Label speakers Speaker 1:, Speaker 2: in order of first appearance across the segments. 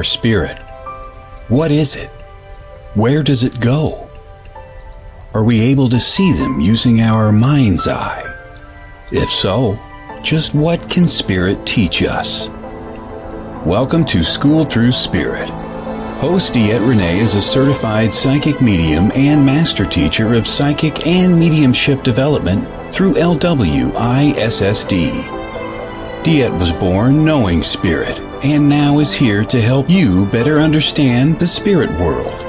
Speaker 1: our spirit? What is it? Where does it go? Are we able to see them using our mind's eye? If so, just what can spirit teach us? Welcome to School Through Spirit. Host DeEtte Renee is a certified psychic medium and master teacher of psychic and mediumship development through LWISSD. DeEtte was born knowing spirit and now is here to help you better understand the spirit world.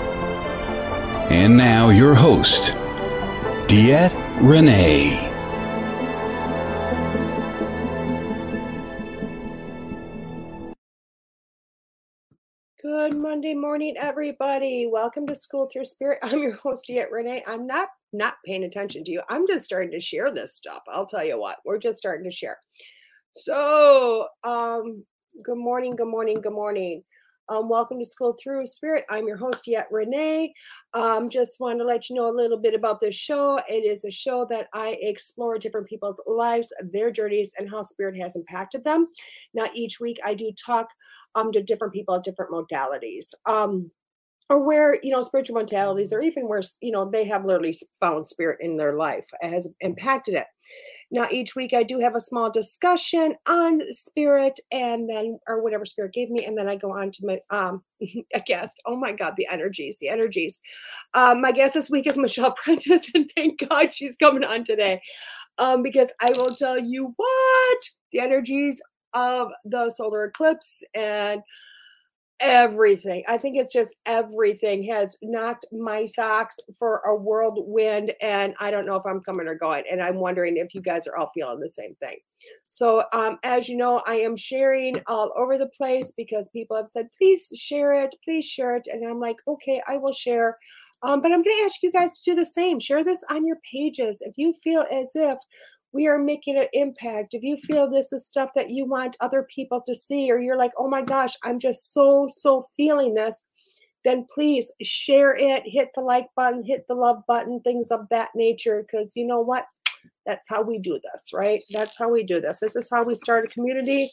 Speaker 1: And now your host, DeEtte Renee.
Speaker 2: Good Monday morning, everybody. Welcome to School Through Spirit. I'm your host, DeEtte Renee. I'm not not paying attention to you. I'm just starting to share this stuff. I'll tell you what, we're just starting to share. So, um, good morning, good morning, good morning. Um, welcome to School Through Spirit. I'm your host, DeEtte Renee. Um, just want to let you know a little bit about this show. It is a show that I explore different people's lives, their journeys, and how spirit has impacted them. Now, each week I do talk um, to different people of different modalities. Um, or where you know spiritual modalities or even where you know they have literally found spirit in their life has impacted it now, each week I do have a small discussion on spirit and then, or whatever spirit gave me. And then I go on to my, um, a guest. Oh my God, the energies, the energies. Um, my guest this week is Michelle Prentiss, and thank God she's coming on today. Um, because I will tell you what the energies of the solar eclipse and everything. I think it's just everything has knocked my socks for a whirlwind, and I don't know if I'm coming or going. And I'm wondering if you guys are all feeling the same thing. So, um, as you know, I am sharing all over the place because people have said, please share it, please share it. And I'm like, okay, I will share. Um, but I'm going to ask you guys to do the same. Share this on your pages. If you feel as if we are making an impact. If you feel this is stuff that you want other people to see, or you're like, oh my gosh, I'm just so, so feeling this, then please share it, hit the like button, hit the love button, things of that nature. Because you know what? That's how we do this, right? That's how we do this. This is how we start a community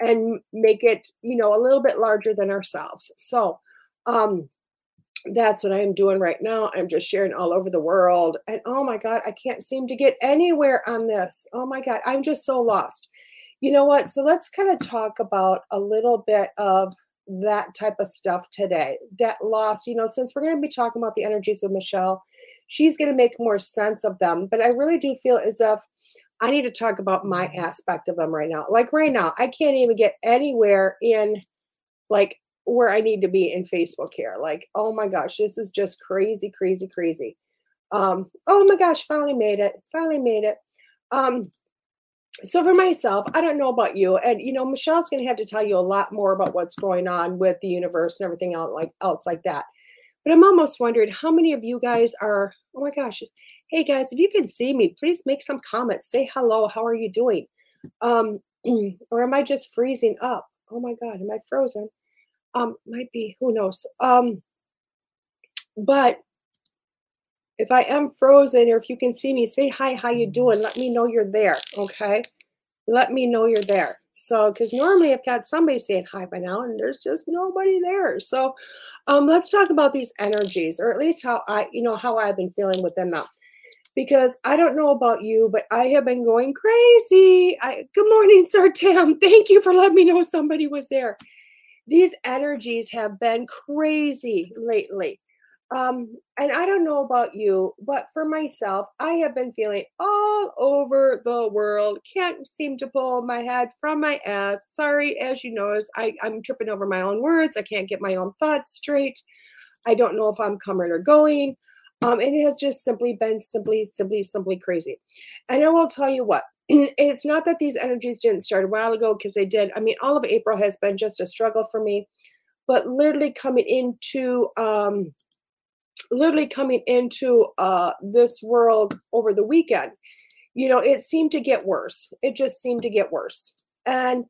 Speaker 2: and make it, you know, a little bit larger than ourselves. So, um, that's what I'm doing right now. I'm just sharing all over the world. And oh my God, I can't seem to get anywhere on this. Oh my God, I'm just so lost. You know what? So let's kind of talk about a little bit of that type of stuff today. That lost, you know, since we're going to be talking about the energies of Michelle, she's going to make more sense of them. But I really do feel as if I need to talk about my aspect of them right now. Like right now, I can't even get anywhere in like where I need to be in Facebook here. Like, oh my gosh, this is just crazy, crazy, crazy. Um, oh my gosh, finally made it. Finally made it. Um, so for myself, I don't know about you, and you know, Michelle's gonna have to tell you a lot more about what's going on with the universe and everything else like else like that. But I'm almost wondering how many of you guys are, oh my gosh, hey guys, if you can see me, please make some comments. Say hello, how are you doing? Um, or am I just freezing up? Oh my god, am I frozen? Um, might be, who knows? Um, but if I am frozen or if you can see me, say hi, how you doing? Let me know you're there, okay? Let me know you're there. So, because normally I've got somebody saying hi by now, and there's just nobody there. So, um, let's talk about these energies, or at least how I, you know, how I've been feeling with them now. Because I don't know about you, but I have been going crazy. I, good morning, Sir Tam. Thank you for letting me know somebody was there these energies have been crazy lately. Um, and I don't know about you, but for myself, I have been feeling all over the world. Can't seem to pull my head from my ass. Sorry, as you notice, I, I'm tripping over my own words. I can't get my own thoughts straight. I don't know if I'm coming or going. Um, it has just simply been simply, simply, simply crazy. And I will tell you what, it's not that these energies didn't start a while ago because they did. I mean, all of April has been just a struggle for me, but literally coming into um, literally coming into uh, this world over the weekend, you know, it seemed to get worse. It just seemed to get worse. And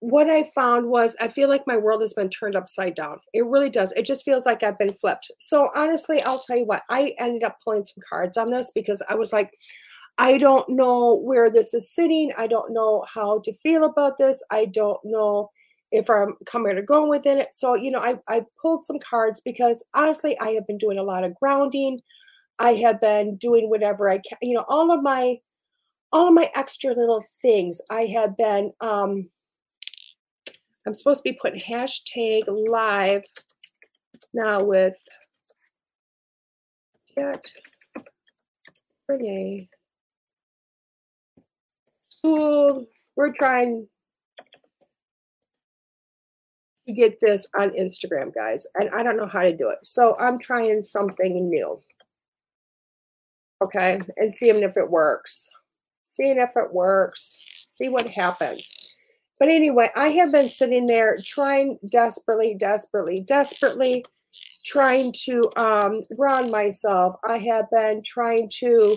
Speaker 2: what I found was I feel like my world has been turned upside down. It really does. It just feels like I've been flipped. So honestly, I'll tell you what, I ended up pulling some cards on this because I was like, I don't know where this is sitting. I don't know how to feel about this. I don't know if I'm coming or going within it. So, you know, I, I pulled some cards because honestly, I have been doing a lot of grounding. I have been doing whatever I can, you know, all of my all of my extra little things. I have been um I'm supposed to be putting hashtag live now with DeEtte Renee. School. We're trying to get this on Instagram, guys, and I don't know how to do it. So I'm trying something new. Okay, and seeing if it works. Seeing if it works. See what happens. But anyway, I have been sitting there trying desperately, desperately, desperately trying to um, ground myself. I have been trying to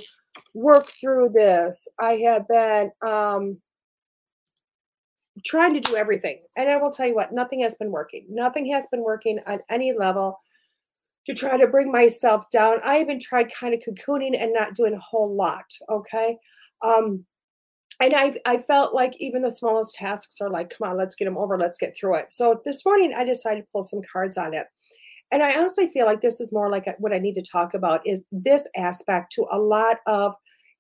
Speaker 2: work through this. I have been um, trying to do everything. And I will tell you what, nothing has been working. Nothing has been working on any level to try to bring myself down. I even tried kind of cocooning and not doing a whole lot. Okay. Um, and I, I felt like even the smallest tasks are like, come on, let's get them over, let's get through it. So this morning I decided to pull some cards on it. And I honestly feel like this is more like what I need to talk about is this aspect to a lot of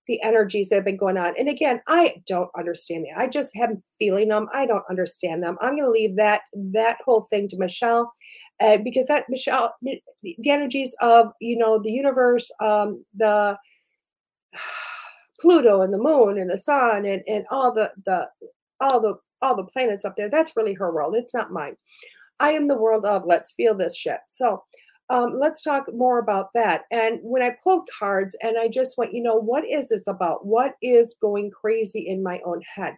Speaker 2: the energies that have been going on. And again, I don't understand it. I just am feeling them. I don't understand them. I'm going to leave that that whole thing to Michelle, uh, because that Michelle, the energies of you know the universe, um, the Pluto and the moon and the sun and and all the the all the all the planets up there. That's really her world. It's not mine. I am the world of let's feel this shit. So um, let's talk more about that. And when I pulled cards and I just went, you know, what is this about? What is going crazy in my own head?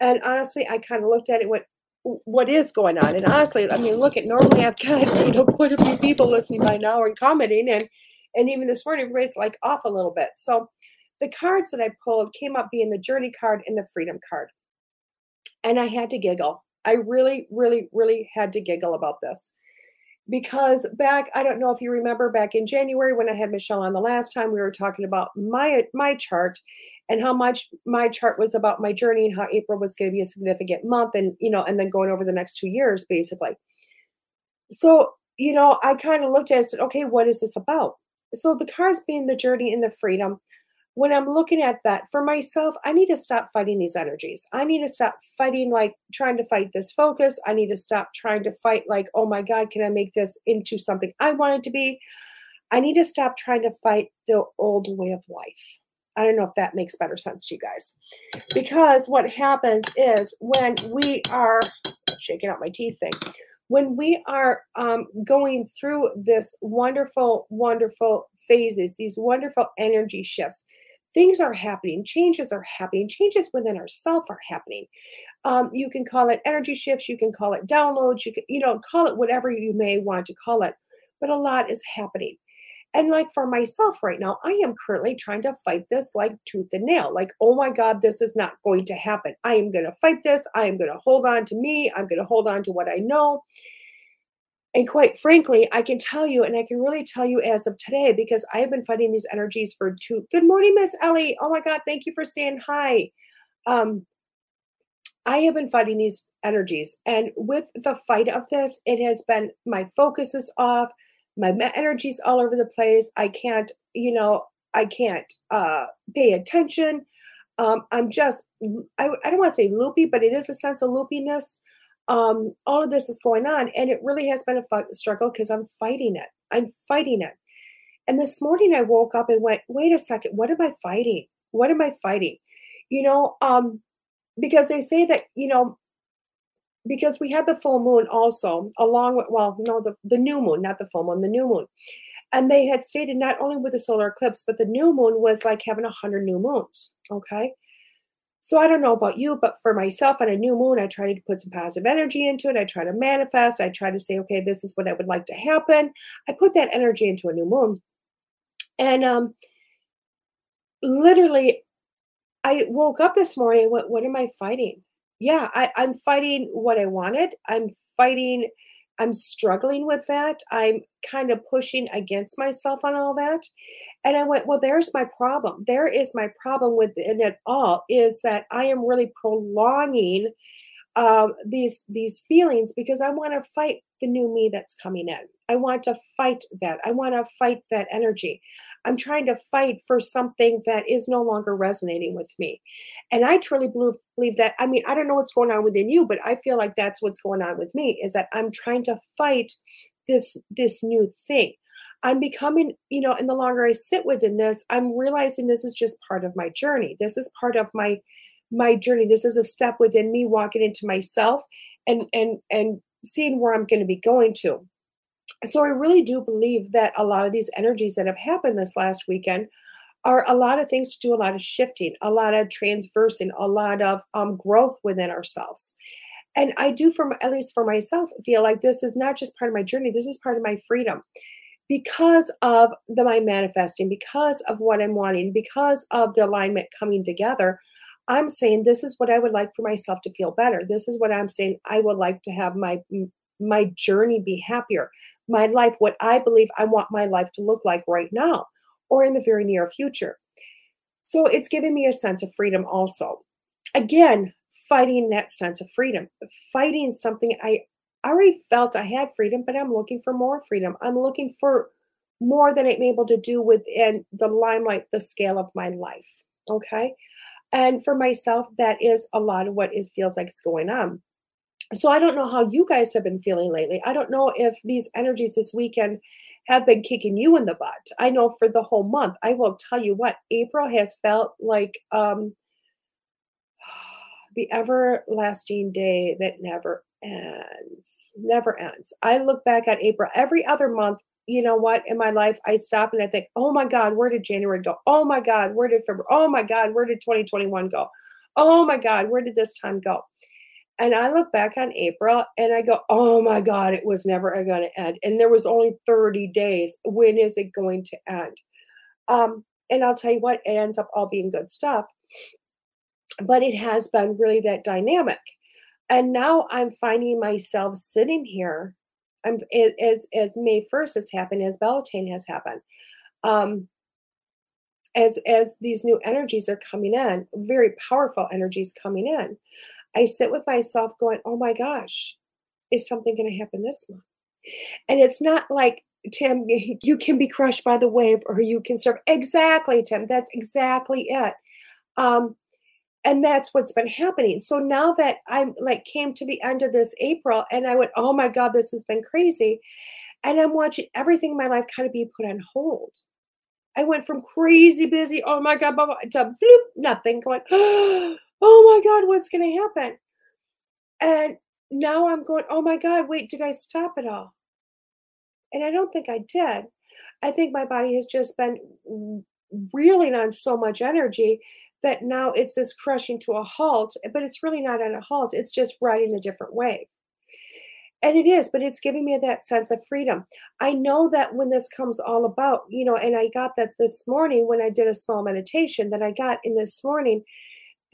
Speaker 2: And honestly, I kind of looked at it, went, what is going on? And honestly, I mean, look at normally I've got you know quite a few people listening by now and commenting, and and even this morning everybody's like off a little bit. So the cards that I pulled came up being the journey card and the freedom card, and I had to giggle I really, really, really had to giggle about this because back i don't know if you remember back in january when i had michelle on the last time we were talking about my my chart and how much my chart was about my journey and how april was going to be a significant month and you know and then going over the next two years basically. So you know i kind of looked at it and said okay what is this about? So the cards being the journey and the freedom when I'm looking at that for myself, I need to stop fighting these energies. I need to stop fighting like trying to fight this focus. I need to stop trying to fight like, oh my God, can I make this into something I want it to be? I need to stop trying to fight the old way of life. I don't know if that makes better sense to you guys. Because what happens is when we are shaking out my teeth thing, when we are um, going through this wonderful, wonderful phases, these wonderful energy shifts, things are happening, changes are happening, changes within ourselves are happening. Um, you can call it energy shifts, you can call it downloads, you can, you know, call it whatever you may want to call it, but a lot is happening. And like for myself right now, I am currently trying to fight this like tooth and nail. Like, oh my God, this is not going to happen. I am going to fight this. I am going to hold on to me. I'm going to hold on to what I know. And quite frankly, I can tell you, and I can really tell you as of today, because I have been fighting these energies for two. Good morning, Miss Ellie. Oh my God, thank you for saying hi. Um, I have been fighting these energies, and with the fight of this, it has been my focus is off, my energy's all over the place. I can't, you know, I can't uh, pay attention. Um, I'm just, I, I don't want to say loopy, but it is a sense of loopiness um, all of this is going on. And it really has been a struggle because I'm fighting it. I'm fighting it. And this morning I woke up and went, wait a second, what am I fighting? What am I fighting? You know, um, because they say that, you know, because we had the full moon also, along with, well, no, the, the new moon, not the full moon, the new moon. And they had stated not only with the solar eclipse, but the new moon was like having a hundred new moons. Okay. So I don't know about you, but for myself on a new moon, I try to put some positive energy into it. I try to manifest. I try to say, okay, this is what I would like to happen. I put that energy into a new moon. And um, literally, I woke up this morning. What what am I fighting? Yeah, I, I'm fighting what I wanted. I'm fighting I'm struggling with that. I'm kind of pushing against myself on all that. And I went, well, there's my problem. There is my problem with it all is that I am really prolonging um, these these feelings because I want to fight the new me that's coming in. I want to fight that. I want to fight that energy. I'm trying to fight for something that is no longer resonating with me. And I truly believe, that. I mean, I don't know what's going on within you, but I feel like that's what's going on with me is that I'm trying to fight this this new thing. I'm becoming, you know, and the longer I sit within this, I'm realizing this is just part of my journey. This is part of my my journey. This is a step within me walking into myself and and and seeing where I'm going to be going to. So I really do believe that a lot of these energies that have happened this last weekend are a lot of things to do a lot of shifting, a lot of transversing, a lot of um, growth within ourselves. And I do, from at least for myself, feel like this is not just part of my journey. This is part of my freedom because of the my manifesting, because of what I'm wanting, because of the alignment coming together. I'm saying this is what I would like for myself to feel better. This is what I'm saying I would like to have my my journey be happier. My life, what I believe I want my life to look like right now or in the very near future. So it's giving me a sense of freedom also. Again, fighting that sense of freedom, fighting something I already felt I had freedom, but I'm looking for more freedom. I'm looking for more than I'm able to do within the limelight, the scale of my life. Okay. And for myself, that is a lot of what is feels like it's going on. So I don't know how you guys have been feeling lately. I don't know if these energies this weekend have been kicking you in the butt. I know for the whole month, I will tell you what, April has felt like um the everlasting day that never ends. Never ends. I look back at April every other month you know what, in my life, I stop and I think, oh my God, where did January go? Oh my God, where did February? Oh my God, where did 2021 go? Oh my God, where did this time go? And I look back on April and I go, oh my God, it was never going to end. And there was only 30 days. When is it going to end? Um, and I'll tell you what, it ends up all being good stuff. But it has been really that dynamic. And now I'm finding myself sitting here I'm as as May 1st has happened, as Beltane has happened. Um, as as these new energies are coming in, very powerful energies coming in, I sit with myself going, "Oh my gosh, is something going to happen this month?" And it's not like Tim, you can be crushed by the wave, or you can serve. Exactly, Tim. That's exactly it. Um, and that's what's been happening so now that i'm like came to the end of this april and i went oh my god this has been crazy and i'm watching everything in my life kind of be put on hold i went from crazy busy oh my god blah, blah, to bloop, nothing going oh Oh my god what's going to happen and now i'm going oh my god wait did i stop it all and i don't think i did i think my body has just been reeling on so much energy that now it's this crushing to a halt, eh, but it's really not on a halt. It's just riding a different wave. And it is, but it's giving me that sense of freedom. I know that when this comes all about, you know, and I got that this morning when I did a small meditation that I got in this morning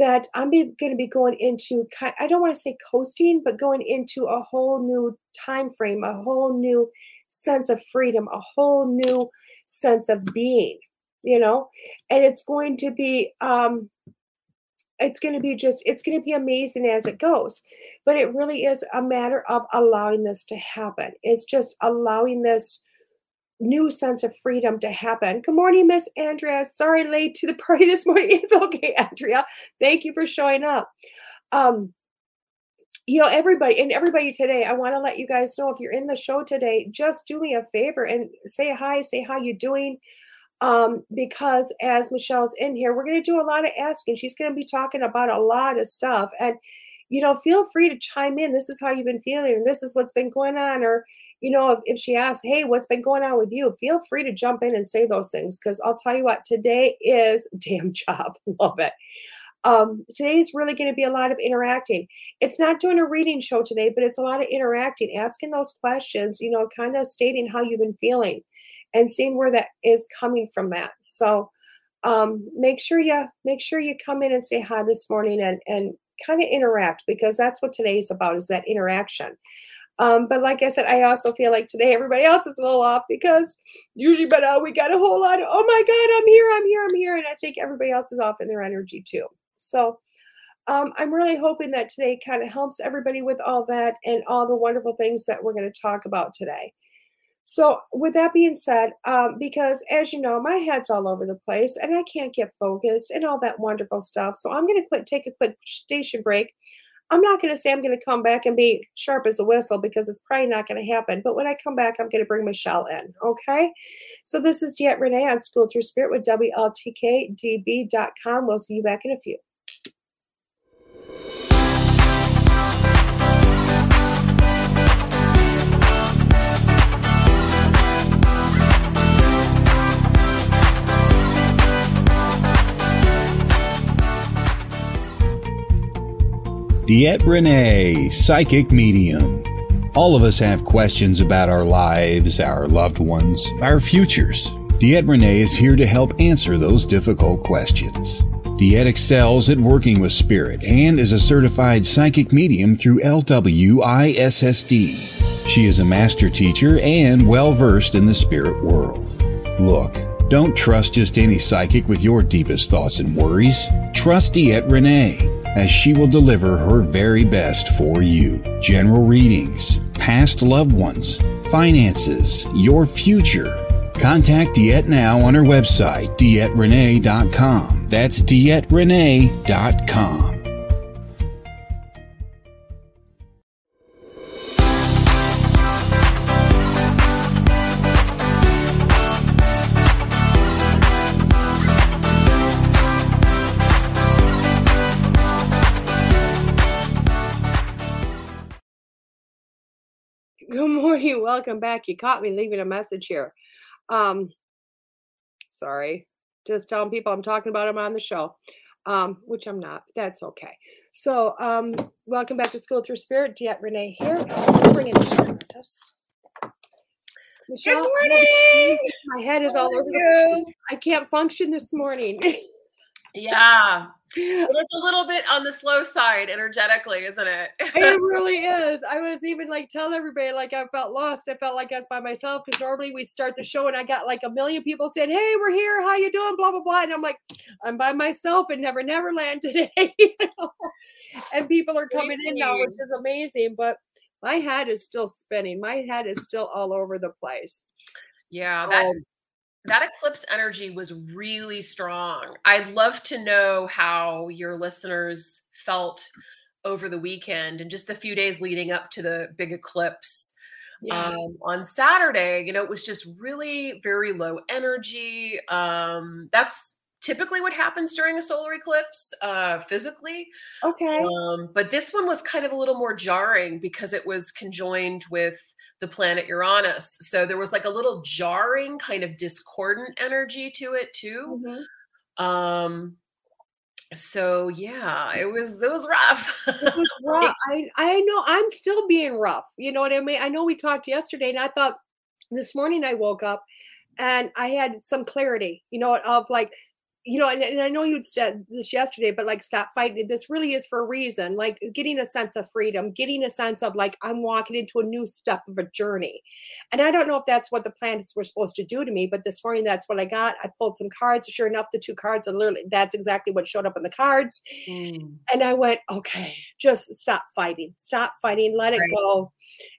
Speaker 2: that I'm going to be going into I don't want to say coasting, but going into a whole new time frame, a whole new sense of freedom, a whole new sense of being you know? And it's going to be um it's going to be just it's going to be amazing as it goes. But it really is a matter of allowing this to happen. It's just allowing this new sense of freedom to happen good morning miss andrea sorry late to the party this morning it's okay andrea thank you for showing up um you know everybody and everybody today i want to let you guys know if you're in the show today just do me a favor and say hi say how you doing um, because as Michelle's in here, we're going to do a lot of asking. She's going to be talking about a lot of stuff. And, you know, feel free to chime in. This is how you've been feeling, and this is what's been going on. Or, you know, if, if she asks, hey, what's been going on with you? Feel free to jump in and say those things because I'll tell you what, today is damn job. Love it. Um, today is really going to be a lot of interacting. It's not doing a reading show today, but it's a lot of interacting, asking those questions, you know, kind of stating how you've been feeling and seeing where that is coming from that. So um, make sure you make sure you come in and say hi this morning and and kind of interact because that's what today is about is that interaction. Um, but like I said, I also feel like today everybody else is a little off because usually, but uh, we got a whole lot of, oh my God, I'm here, I'm here, I'm here. And I think everybody else is off in their energy too. So um, I'm really hoping that today kind of helps everybody with all that and all the wonderful things that we're going to talk about today. So, with that being said, um, because as you know, my head's all over the place and I can't get focused and all that wonderful stuff. So, I'm going to take a quick station break. I'm not going to say I'm going to come back and be sharp as a whistle because it's probably not going to happen. But when I come back, I'm going to bring Michelle in. Okay. So, this is DeEtte Renee on School Through Spirit with WLTKDB.com. We'll see you back in a few.
Speaker 1: DeEtte Renee, psychic medium. All of us have questions about our lives, our loved ones, our futures. DeEtte Renee is here to help answer those difficult questions. DeEtte excels at working with spirit and is a certified psychic medium through LWISSD. She is a master teacher and well versed in the spirit world. Look, don't trust just any psychic with your deepest thoughts and worries. Trust DeEtte Renee as she will deliver her very best for you. General readings, past loved ones, finances, your future. Contact DeEtte now on her website, DeEtteRenee.com. That's DeEtteRenee.com.
Speaker 2: Morning. Welcome back. You caught me leaving a message here. Um, sorry. Just telling people I'm talking about them on the show, um, which I'm not. That's okay. So, um, welcome back to School Through Spirit. DeEtte Renee here. Bringing Michelle with us. Michelle,
Speaker 3: Good morning.
Speaker 2: my head is all over the. I can't function this morning.
Speaker 3: Yeah. It's a little bit on the slow side energetically, isn't it?
Speaker 2: it really is. I was even like telling everybody like I felt lost. I felt like I was by myself because normally we start the show and I got like a million people saying, "Hey, we're here. How you doing?" Blah blah blah, and I'm like, I'm by myself in Never Never Land today, and people are coming in now, which is amazing. But my head is still spinning. My head is still all over the place.
Speaker 3: yeah,
Speaker 2: So,
Speaker 3: that that eclipse energy was really strong. I'd love to know how your listeners felt over the weekend and just a few days leading up to the big eclipse.
Speaker 2: yeah.
Speaker 3: Um, on Saturday, you know, it was just really very low energy. Um, that's typically what happens during a solar eclipse uh, physically.
Speaker 2: okay.
Speaker 3: Um, but this one was kind of a little more jarring because it was conjoined with the planet Uranus. So there was like a little jarring, kind of discordant energy to it too.
Speaker 2: Mhm.
Speaker 3: Um, so yeah, it was it was rough.
Speaker 2: It was rough. I I know I'm still being rough. You know what I mean? I know we talked yesterday, and I thought this morning I woke up and I had some clarity. You know, of like, you know, and, and I know you'd said this yesterday, but like, stop fighting. This really is for a reason. Like, getting a sense of freedom, getting a sense of like I'm walking into a new step of a journey. And I don't know if that's what the planets were supposed to do to me, but this morning that's what I got. I pulled some cards. Sure enough, the two cards are literally that's exactly what showed up in the cards.
Speaker 3: Mm,
Speaker 2: And I went, okay, just stop fighting, stop fighting, let it
Speaker 3: Right.
Speaker 2: go.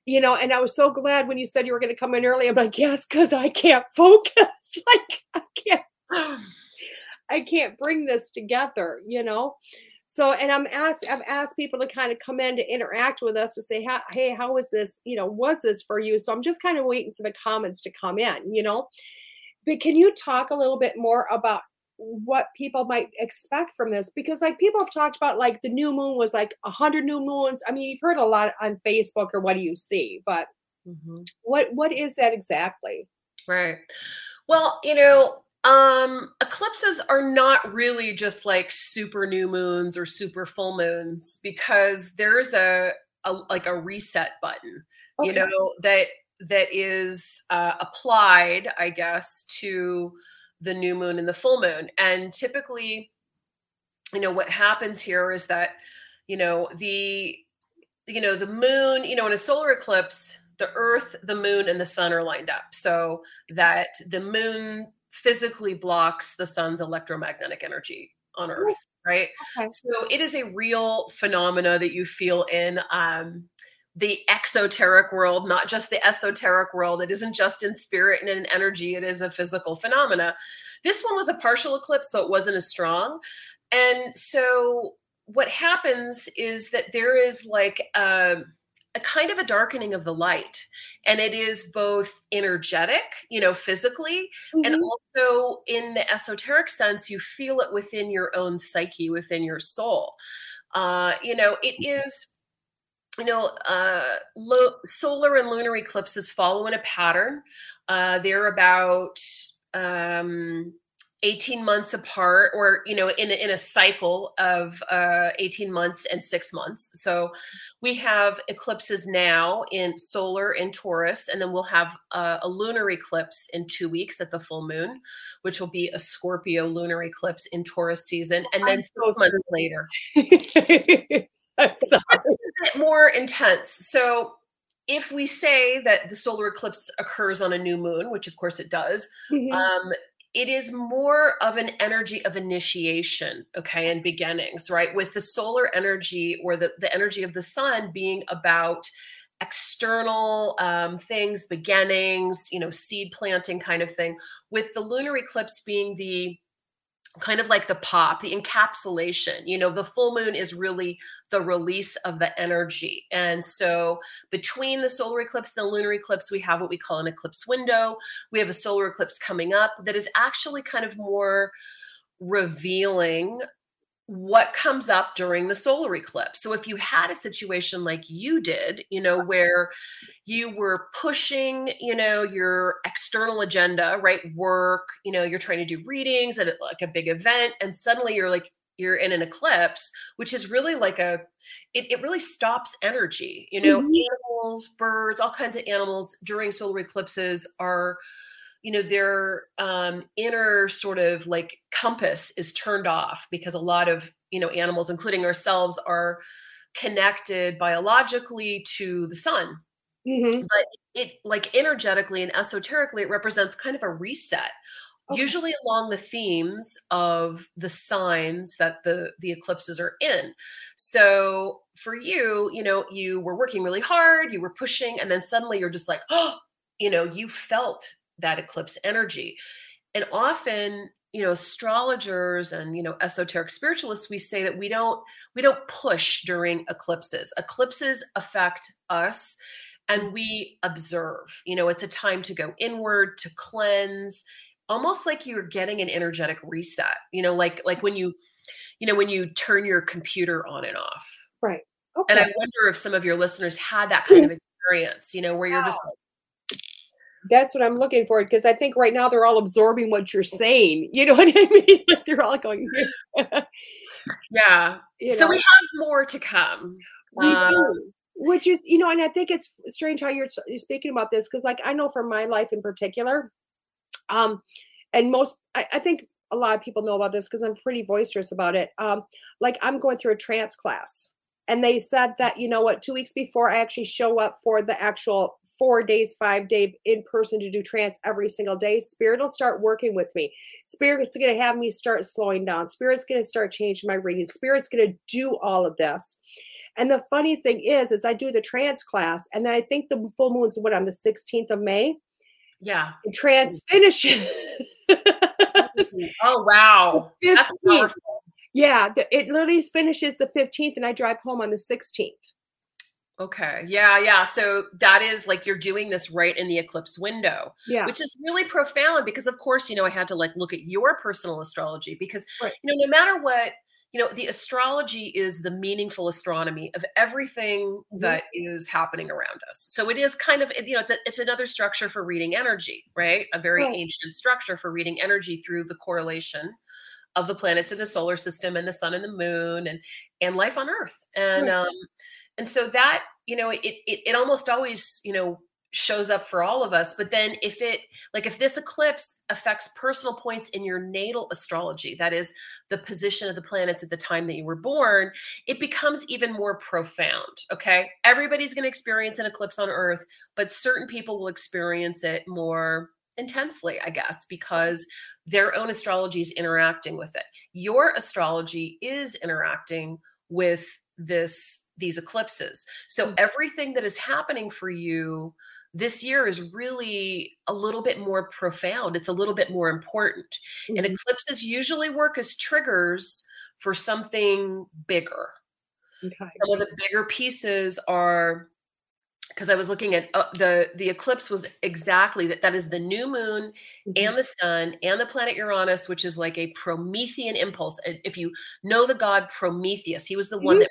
Speaker 2: You know, and I was so glad when you said you were going to come in early. I'm like, yes, because I can't focus. like, I can't, I can't bring this together, you know? So, and I'm asked, I've asked people to kind of come in to interact with us to say, hey, how was this, you know, was this for you? So I'm just kind of waiting for the comments to come in, you know? But can you talk a little bit more about what people might expect from this because like people have talked about like the new moon was like a hundred new moons i mean you've heard a lot on facebook or what do you see but
Speaker 3: mhm.
Speaker 2: what what is that exactly
Speaker 3: Right. Well, you know, um, eclipses are not really just like super new moons or super full moons because there's a, a like a reset button, you know, that that is uh, applied, I guess, to the new moon and the full moon. And typically, you know, what happens here is that, you know, the you know, the moon, you know, in a solar eclipse, the earth, the moon, and the sun are lined up. So that the moon physically blocks the sun's electromagnetic energy on earth right? okay. so it is a real phenomena that you feel in um, the exoteric world not just the esoteric world. It isn't just in spirit and in energy. It is a physical phenomena. This one was a partial eclipse so it wasn't as strong. And so what happens is that there is like a, a kind of a darkening of the light and it is both energetic you know physically mm-hmm. and also in the esoteric sense you feel it within your own psyche within your soul. Uh you know it is you know uh lo- solar and lunar eclipses follow in a pattern. Uh they're about um 18 months apart or you know in a, in a cycle of uh, 18 months and six months so we have eclipses now in solar in taurus and then we'll have uh, a lunar eclipse in two weeks at the full moon which will be a scorpio lunar eclipse in taurus season and then six months later I'm sorry. a bit more intense so if we say that the solar eclipse occurs on a new moon, which of course it does, mm-hmm. um, it is more of an energy of initiation okay and beginnings right? With the solar energy or the, the energy of the sun being about external um, things beginnings you know seed planting kind of thing with the lunar eclipse being the kind of like the pop, the encapsulation. You know, the full moon is really the release of the energy. And so between the solar eclipse and the lunar eclipse, we have what we call an eclipse window. We have a solar eclipse coming up that is actually kind of more revealing what comes up during the solar eclipse. So if you had a situation like you did, you know, where you were pushing, you know, your external agenda, right? Work, you know, you're trying to do readings at like a big event and suddenly you're like you're in an eclipse, which is really like a it, it really stops energy. You know, mm-hmm. animals, birds, all kinds of animals during solar eclipses are you know their um, inner sort of like compass is turned off because a lot of you know animals including ourselves are connected biologically to the sun mm-hmm. but it like energetically and esoterically it represents kind of a reset okay. usually along the themes of the signs that the the eclipses are in so for you you know you were working really hard you were pushing and then suddenly you're just like oh you know you felt that eclipse energy. And often, you know, astrologers and, you know, esoteric spiritualists, we say that we don't we don't push during eclipses. Eclipses affect us and we observe. You know, it's a time to go inward, to cleanse, almost like you're getting an energetic reset. You know, like like when you you know, when you turn your computer on and off.
Speaker 2: Right.
Speaker 3: Okay. And I wonder if some of your listeners had that kind of experience, you know, where you're just like,
Speaker 2: that's what I'm looking for because I think right now they're all absorbing what you're saying. You know what I mean? Like they're all going.
Speaker 3: yeah. You know? So we have more to come.
Speaker 2: We um, do. Which is, you know, and I think it's strange how you're speaking about this because, like, I know from my life in particular, um, and most, I, I think a lot of people know about this because I'm pretty boisterous about it. Um, like, I'm going through a trance class, and they said that you know what, two weeks before I actually show up for the actual four days, five day in person to do trance every single day, spirit will start working with me. Spirit's going to have me start slowing down. Spirit's going to start changing my reading. Spirit's going to do all of this. And the funny thing is, is I do the trance class, and then I think the full moon's what on the 16th of May.
Speaker 3: Yeah.
Speaker 2: And trance mm-hmm. finishes.
Speaker 3: oh wow. That's powerful.
Speaker 2: Yeah, it literally finishes the 15th, and I drive home on the 16th.
Speaker 3: Okay. Yeah. Yeah. So that is like you're doing this right in the eclipse window,
Speaker 2: yeah.
Speaker 3: which is really profound because, of course, you know, I had to like look at your personal astrology because, right. you know, no matter what, you know, the astrology is the meaningful astronomy of everything mm-hmm. that is happening around us. So it is kind of, you know, it's a, it's another structure for reading energy, right? A very right. ancient structure for reading energy through the correlation of the planets in the solar system and the sun and the moon and and life on Earth. And right. um and so that you know it, it it almost always you know shows up for all of us but then if it like if this eclipse affects personal points in your natal astrology that is the position of the planets at the time that you were born it becomes even more profound okay everybody's going to experience an eclipse on earth but certain people will experience it more intensely, I guess, because their own astrology is interacting with it. Your astrology is interacting with this these eclipses. So mm. everything that is happening for you this year is really a little bit more profound. It's a little bit more important. Mm-hmm. And eclipses usually work as triggers for something bigger. Okay. Some of the bigger pieces are because I was looking at uh, the the eclipse was exactly that that is the new moon mm-hmm. and the sun and the planet Uranus which is like a Promethean impulse if you know the god Prometheus he was the mm-hmm. one that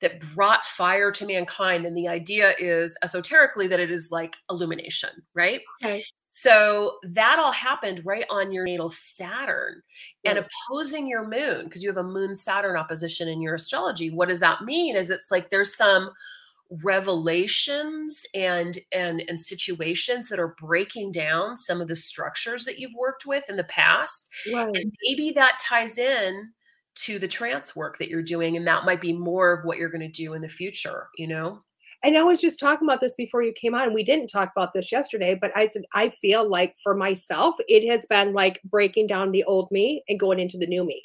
Speaker 3: that brought fire to mankind and the idea is esoterically that it is like illumination right okay so that all happened right on your natal Saturn and opposing your moon because you have a moon Saturn opposition in your astrology. What does that mean? Is it's like there's some revelations and and and situations that are breaking down some of the structures that you've worked with in the past right. and maybe that ties in to the trance work that you're doing and that might be more of what you're going to do in the future you know
Speaker 2: and I was just talking about this before you came on. We didn't talk about this yesterday, but I said I feel like for myself, it has been like breaking down the old me and going into the new me.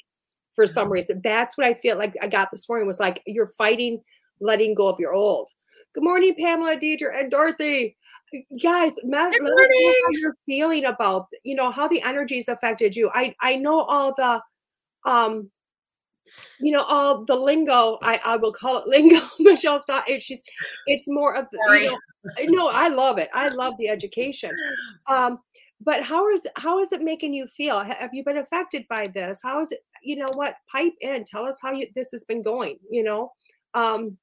Speaker 2: For some mm-hmm. reason, that's what I feel like I got this morning was like you're fighting letting go of your old. Good morning, Pamela, Deidre, and Dorothy. Guys, let, let us know how you're feeling about, you know, how the energies affected you. I I know all the um you know all the lingo i i will call it lingo michelle's not it's she's it's more of you know, no i love it i love the education um but how is how is it making you feel have you been affected by this how is it you know what pipe in tell us how you this has been going you know um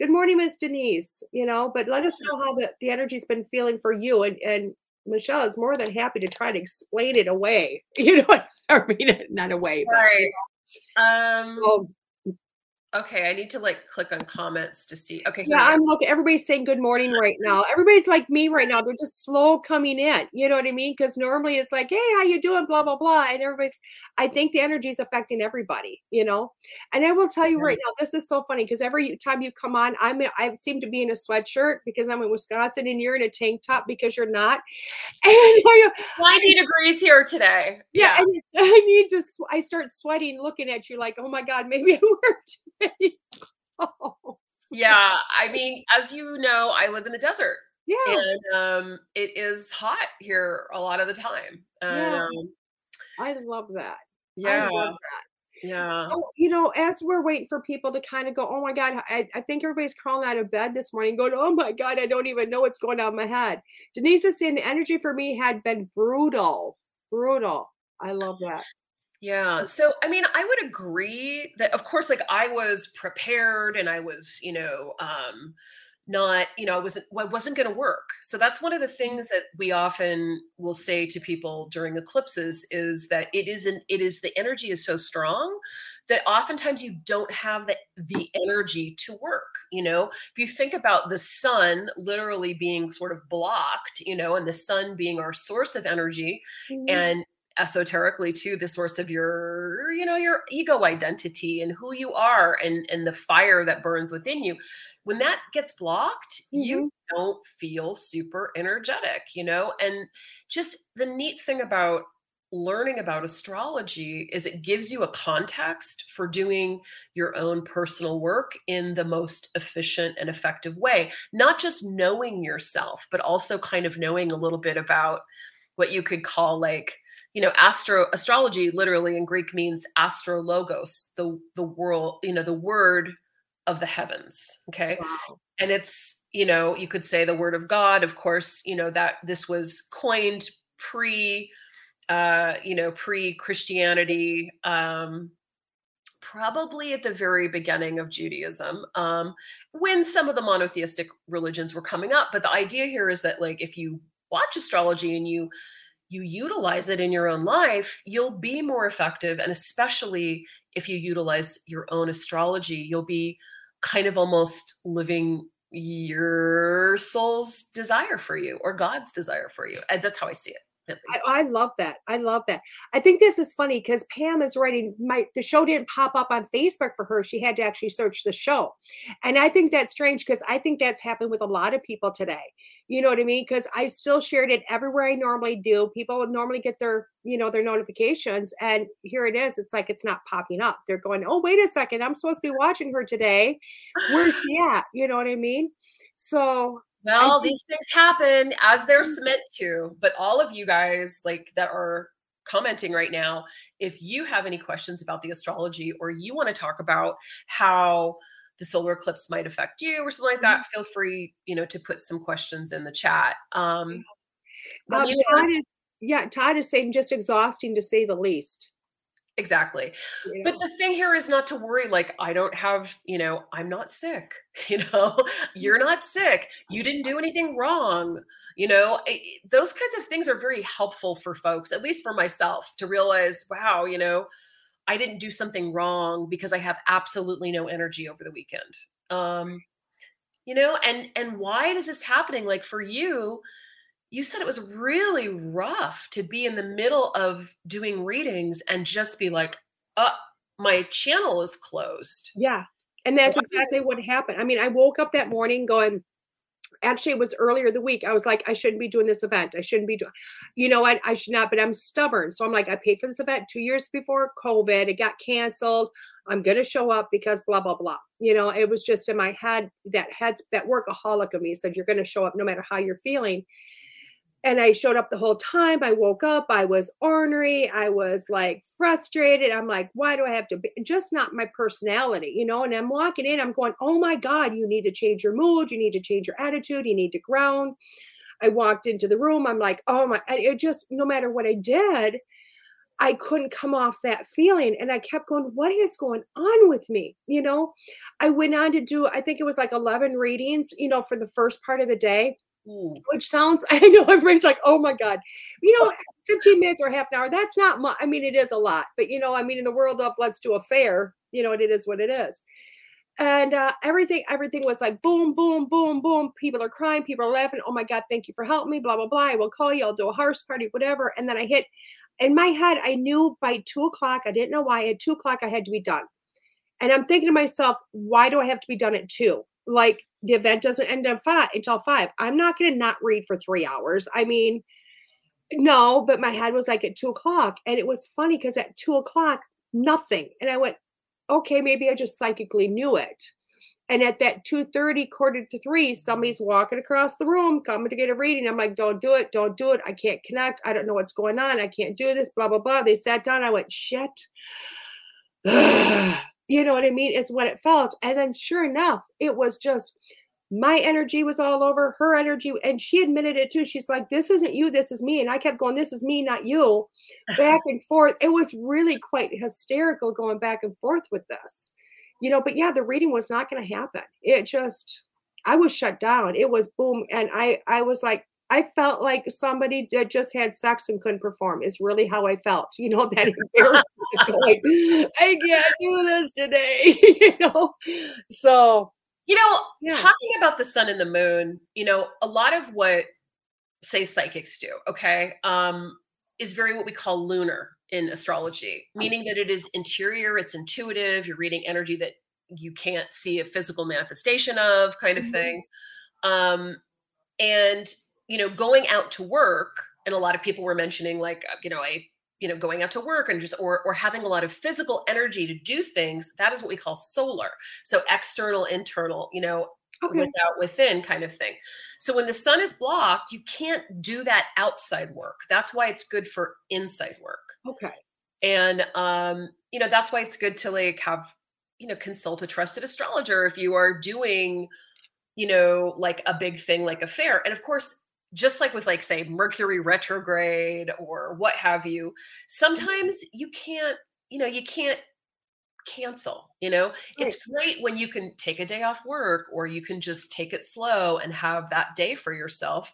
Speaker 2: good morning, Miss Denise. You know, but let us know how the, the energy's been feeling for you. And, and Michelle is more than happy to try to explain it away. You know, I mean, not away.
Speaker 3: Right. Um, so, Okay, I need to like click on comments to see. Okay.
Speaker 2: Yeah, I'm looking. Everybody's saying good morning right now. Everybody's like me right now. They're just slow coming in. You know what I mean? Because normally it's like, hey, how you doing? Blah blah blah. And everybody's. I think the energy is affecting everybody. You know. And I will tell you right now, this is so funny because every time you come on, I'm I seem to be in a sweatshirt because I'm in Wisconsin, and you're in a tank top because you're not.
Speaker 3: And 90 degrees here today.
Speaker 2: Yeah. yeah. I need to. I start sweating looking at you like, oh my god, maybe it worked
Speaker 3: yeah, I mean, as you know, I live in the desert. Yeah. And um, it is hot here a lot of the time. And, yeah. Um,
Speaker 2: I love that.
Speaker 3: Yeah. I love that. Yeah.
Speaker 2: So, you know, as we're waiting for people to kind of go, oh my God, I, I think everybody's crawling out of bed this morning going, oh my God, I don't even know what's going on in my head. Denise is saying the energy for me had been brutal. Brutal. I love that.
Speaker 3: Yeah. So, I mean, I would agree that, of course, like I was prepared and I was, you know, um, not, you know, I wasn't, I wasn't going to work. So that's one of the mm-hmm. things that we often will say to people during eclipses is that it isn't, it is the energy is so strong that oftentimes you don't have the the energy to work you know if you think about the sun literally being sort of blocked you know and the sun being our source of energy mm-hmm. and esoterically too the source of your you know your ego identity and who you are and and the fire that burns within you when that gets blocked mm-hmm. you don't feel super energetic you know and just the neat thing about learning about astrology is it gives you a context for doing your own personal work in the most efficient and effective way not just knowing yourself but also kind of knowing a little bit about what you could call like you know astro astrology literally in greek means astrologos the the world you know the word of the heavens okay wow. and it's you know you could say the word of god of course you know that this was coined pre uh you know pre christianity um probably at the very beginning of Judaism, um, when some of the monotheistic religions were coming up. But the idea here is that, like, if you watch astrology and you you utilize it in your own life, you'll be more effective. And especially if you utilize your own astrology, you'll be kind of almost living your soul's desire for you or God's desire for you. And that's how I see it.
Speaker 2: I, I, love that. I love that. I think this is funny because Pam is writing my the show didn't pop up on Facebook for her. She had to actually search the show. And I think that's strange because I think that's happened with a lot of people today You know what I mean? Because I still shared it everywhere I normally do. People normally get their, you know, their notifications, and here it is. It's like it's not popping up. They're going, "Oh, wait a second, I'm supposed to be watching her today. Where's she at?" You know what I mean? So
Speaker 3: well, think- these things happen as they're mm. meant to, but all of you guys like that are commenting right now, if you have any questions about the astrology or you want to talk about how the solar eclipse might affect you or something like that, mm-hmm. feel free, you know, to put some questions in the chat. Um,
Speaker 2: um Todd is, yeah, Todd is saying just exhausting to say the least.
Speaker 3: Exactly. Yeah. But the thing here is not to worry like I don't have, you know, I'm not sick, you know. You're mm-hmm. not sick. You didn't do anything wrong. You know, it, those kinds of things are very helpful for folks, at least for myself to realize, wow, you know, I didn't do something wrong because I have absolutely no energy over the weekend. Um, you know, and and why is this happening? Like for you, you said it was really rough to be in the middle of doing readings and just be like, uh, my channel is closed.
Speaker 2: Yeah. And that's exactly what happened. I mean, I woke up that morning going, actually it was earlier the week i was like i shouldn't be doing this event. I shouldn't be doing you know I, I should not but i'm stubborn. So i'm like i paid for this event two years before covid. It got canceled. I'm gonna show up because blah blah blah. You know it was just in my head that heads that workaholic of me said you're gonna show up no matter how you're feeling and I showed up the whole time. I woke up, I was ornery, I was like frustrated. I'm like, why do I have to be just not my personality, you know? And I'm walking in, I'm going, oh my God, you need to change your mood, you need to change your attitude, you need to ground. I walked into the room, I'm like, oh my, it just no matter what I did, I couldn't come off that feeling. And I kept going, what is going on with me? You know, I went on to do, I think it was like 11 readings, you know, for the first part of the day Which sounds, I know everybody's like, oh my God. You know, 15 minutes or half an hour, that's not much. I mean, it is a lot, but you know, I mean, in the world of let's do a fair, you know, it is what it is. And uh, everything, everything was like boom, boom, boom, boom. People are crying, people are laughing. Oh my God, thank you for helping me, blah, blah, blah. I will call you, I'll do a horse party, whatever. And then I hit in my head, I knew by two o'clock, I didn't know why, at two o'clock I had to be done. And I'm thinking to myself, why do I have to be done at two? Like the event doesn't end at five until five. I'm not going to not read for three hours. I mean, no, but my head was like at two o'clock, and it was funny because at two o'clock, nothing, and I went, okay, maybe I just psychically knew it. And at that 2:30, quarter to three, somebody's walking across the room, coming to get a reading. I'm like, don't do it, don't do it. I can't connect. I don't know what's going on. I can't do this, blah, blah, blah. They sat down. I went, shit. You know what I mean? It's what it felt. And then sure enough, it was just my energy was all over her energy. And she admitted it too. She's like, This isn't you, this is me. And I kept going, This is me, not you. Back and forth. It was really quite hysterical going back and forth with this. You know, but yeah, the reading was not going to happen. It just I was shut down. It was boom. And I I was like, I felt like somebody that just had sex and couldn't perform is really how I felt. You know, that embarrassment. like, I can't do this today. you know? So
Speaker 3: you know, yeah. talking about the sun and the moon, you know, a lot of what say psychics do, okay, um, is very what we call lunar in astrology, meaning that it is interior, it's intuitive, you're reading energy that you can't see a physical manifestation of, kind of mm-hmm. thing. Um, and you know, going out to work, and a lot of people were mentioning like, uh, you know, a you know going out to work and just or or having a lot of physical energy to do things that is what we call solar. So external internal you know okay. without within kind of thing. So when the sun is blocked you can't do that outside work. That's why it's good for inside work.
Speaker 2: Okay.
Speaker 3: And um you know that's why it's good to like have you know consult a trusted astrologer if you are doing you know like a big thing like a fair. And of course just like with like say mercury retrograde or what have you mm-hmm. sometimes you can't you know you can't cancel you know right. it's great when you can take a day off work or you can just take it slow and have that day for yourself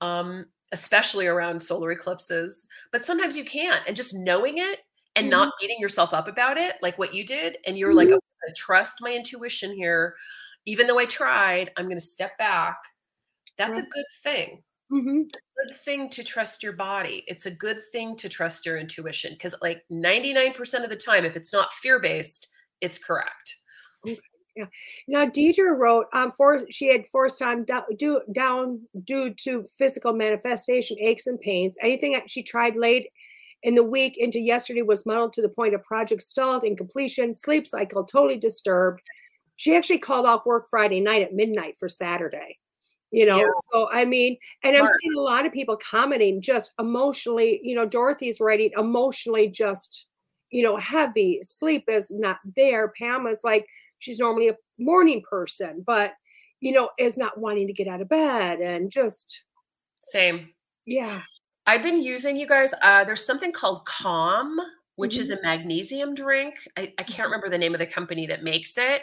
Speaker 3: um especially around solar eclipses but sometimes you can't and just knowing it and mm-hmm. not beating yourself up about it like what you did and you're mm-hmm. like i trust my intuition here even though i tried i'm going to step back that's right. a good thing Mm-hmm. good thing to trust your body. It's a good thing to trust your intuition because, like 99% of the time, if it's not fear based, it's correct.
Speaker 2: Yeah. Now, Deidre wrote, um, for she had forced time down, due, down due to physical manifestation, aches and pains. Anything that she tried late in the week into yesterday was muddled to the point of project stalled in completion, sleep cycle totally disturbed. She actually called off work Friday night at midnight for Saturday. You know, yeah. so I mean, and I'm seeing a lot of people commenting just emotionally, you know, Dorothy's writing emotionally just, you know, heavy. Sleep is not there. Pam is like, she's normally a morning person, but you know, is not wanting to get out of bed and just
Speaker 3: same.
Speaker 2: Yeah.
Speaker 3: I've been using you guys. Uh, there's something called Calm, which mm-hmm. is a magnesium drink. I, I, can't mm-hmm. remember the name of the company that makes it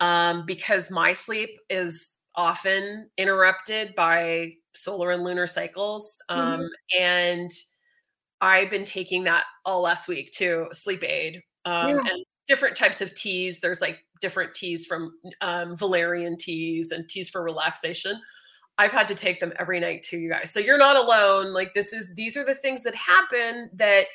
Speaker 3: um, because my sleep is often interrupted by solar and lunar cycles. Um, mm-hmm. And I've been taking that all last week too, sleep aid. Um, yeah. and different types of teas. There's like different teas from um, valerian teas and teas for relaxation. I've had to take them every night too, you guys. So you're not alone. Like this is these are the things that happen that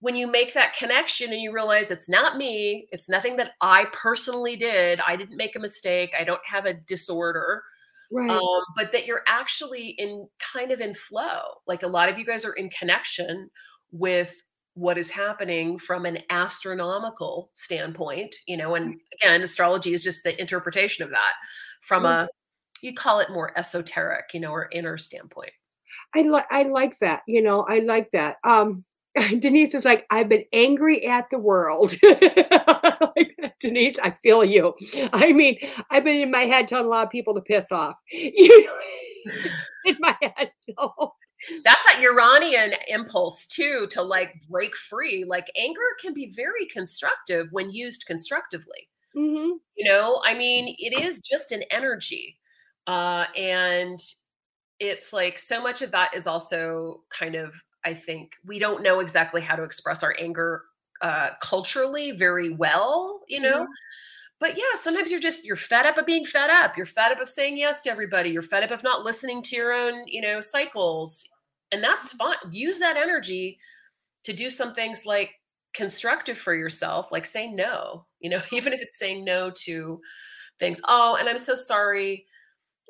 Speaker 3: when you make that connection and you realize it's not me, it's nothing that I personally did. I didn't make a mistake. I don't have a disorder. Right. Um, but that you're actually in kind of in flow. Like a lot of you guys are in connection with what is happening from an astronomical standpoint, you know, and again, astrology is just the interpretation of that from a, you call it more esoteric, you know, or inner standpoint.
Speaker 2: I like, I like that, you know, I like that. Um, Denise is like, I've been angry at the world. Denise, I feel you. I mean, I've been in my head telling a lot of people to piss off. You know, in my head. So
Speaker 3: that's that Uranian impulse too to like break free. Like anger can be very constructive when used constructively. Mm-hmm. You know, I mean, it is just an energy. Uh, and it's like so much of that is also kind of, I think, we don't know exactly how to express our anger uh, culturally very well, you know. Mm-hmm. But yeah sometimes you're just you're fed up of being fed up. You're fed up of saying yes to everybody. You're fed up of not listening to your own you know cycles. And that's fine. Use that energy to do some things like constructive for yourself like say no you know even if it's saying no to things. Oh and i'm so sorry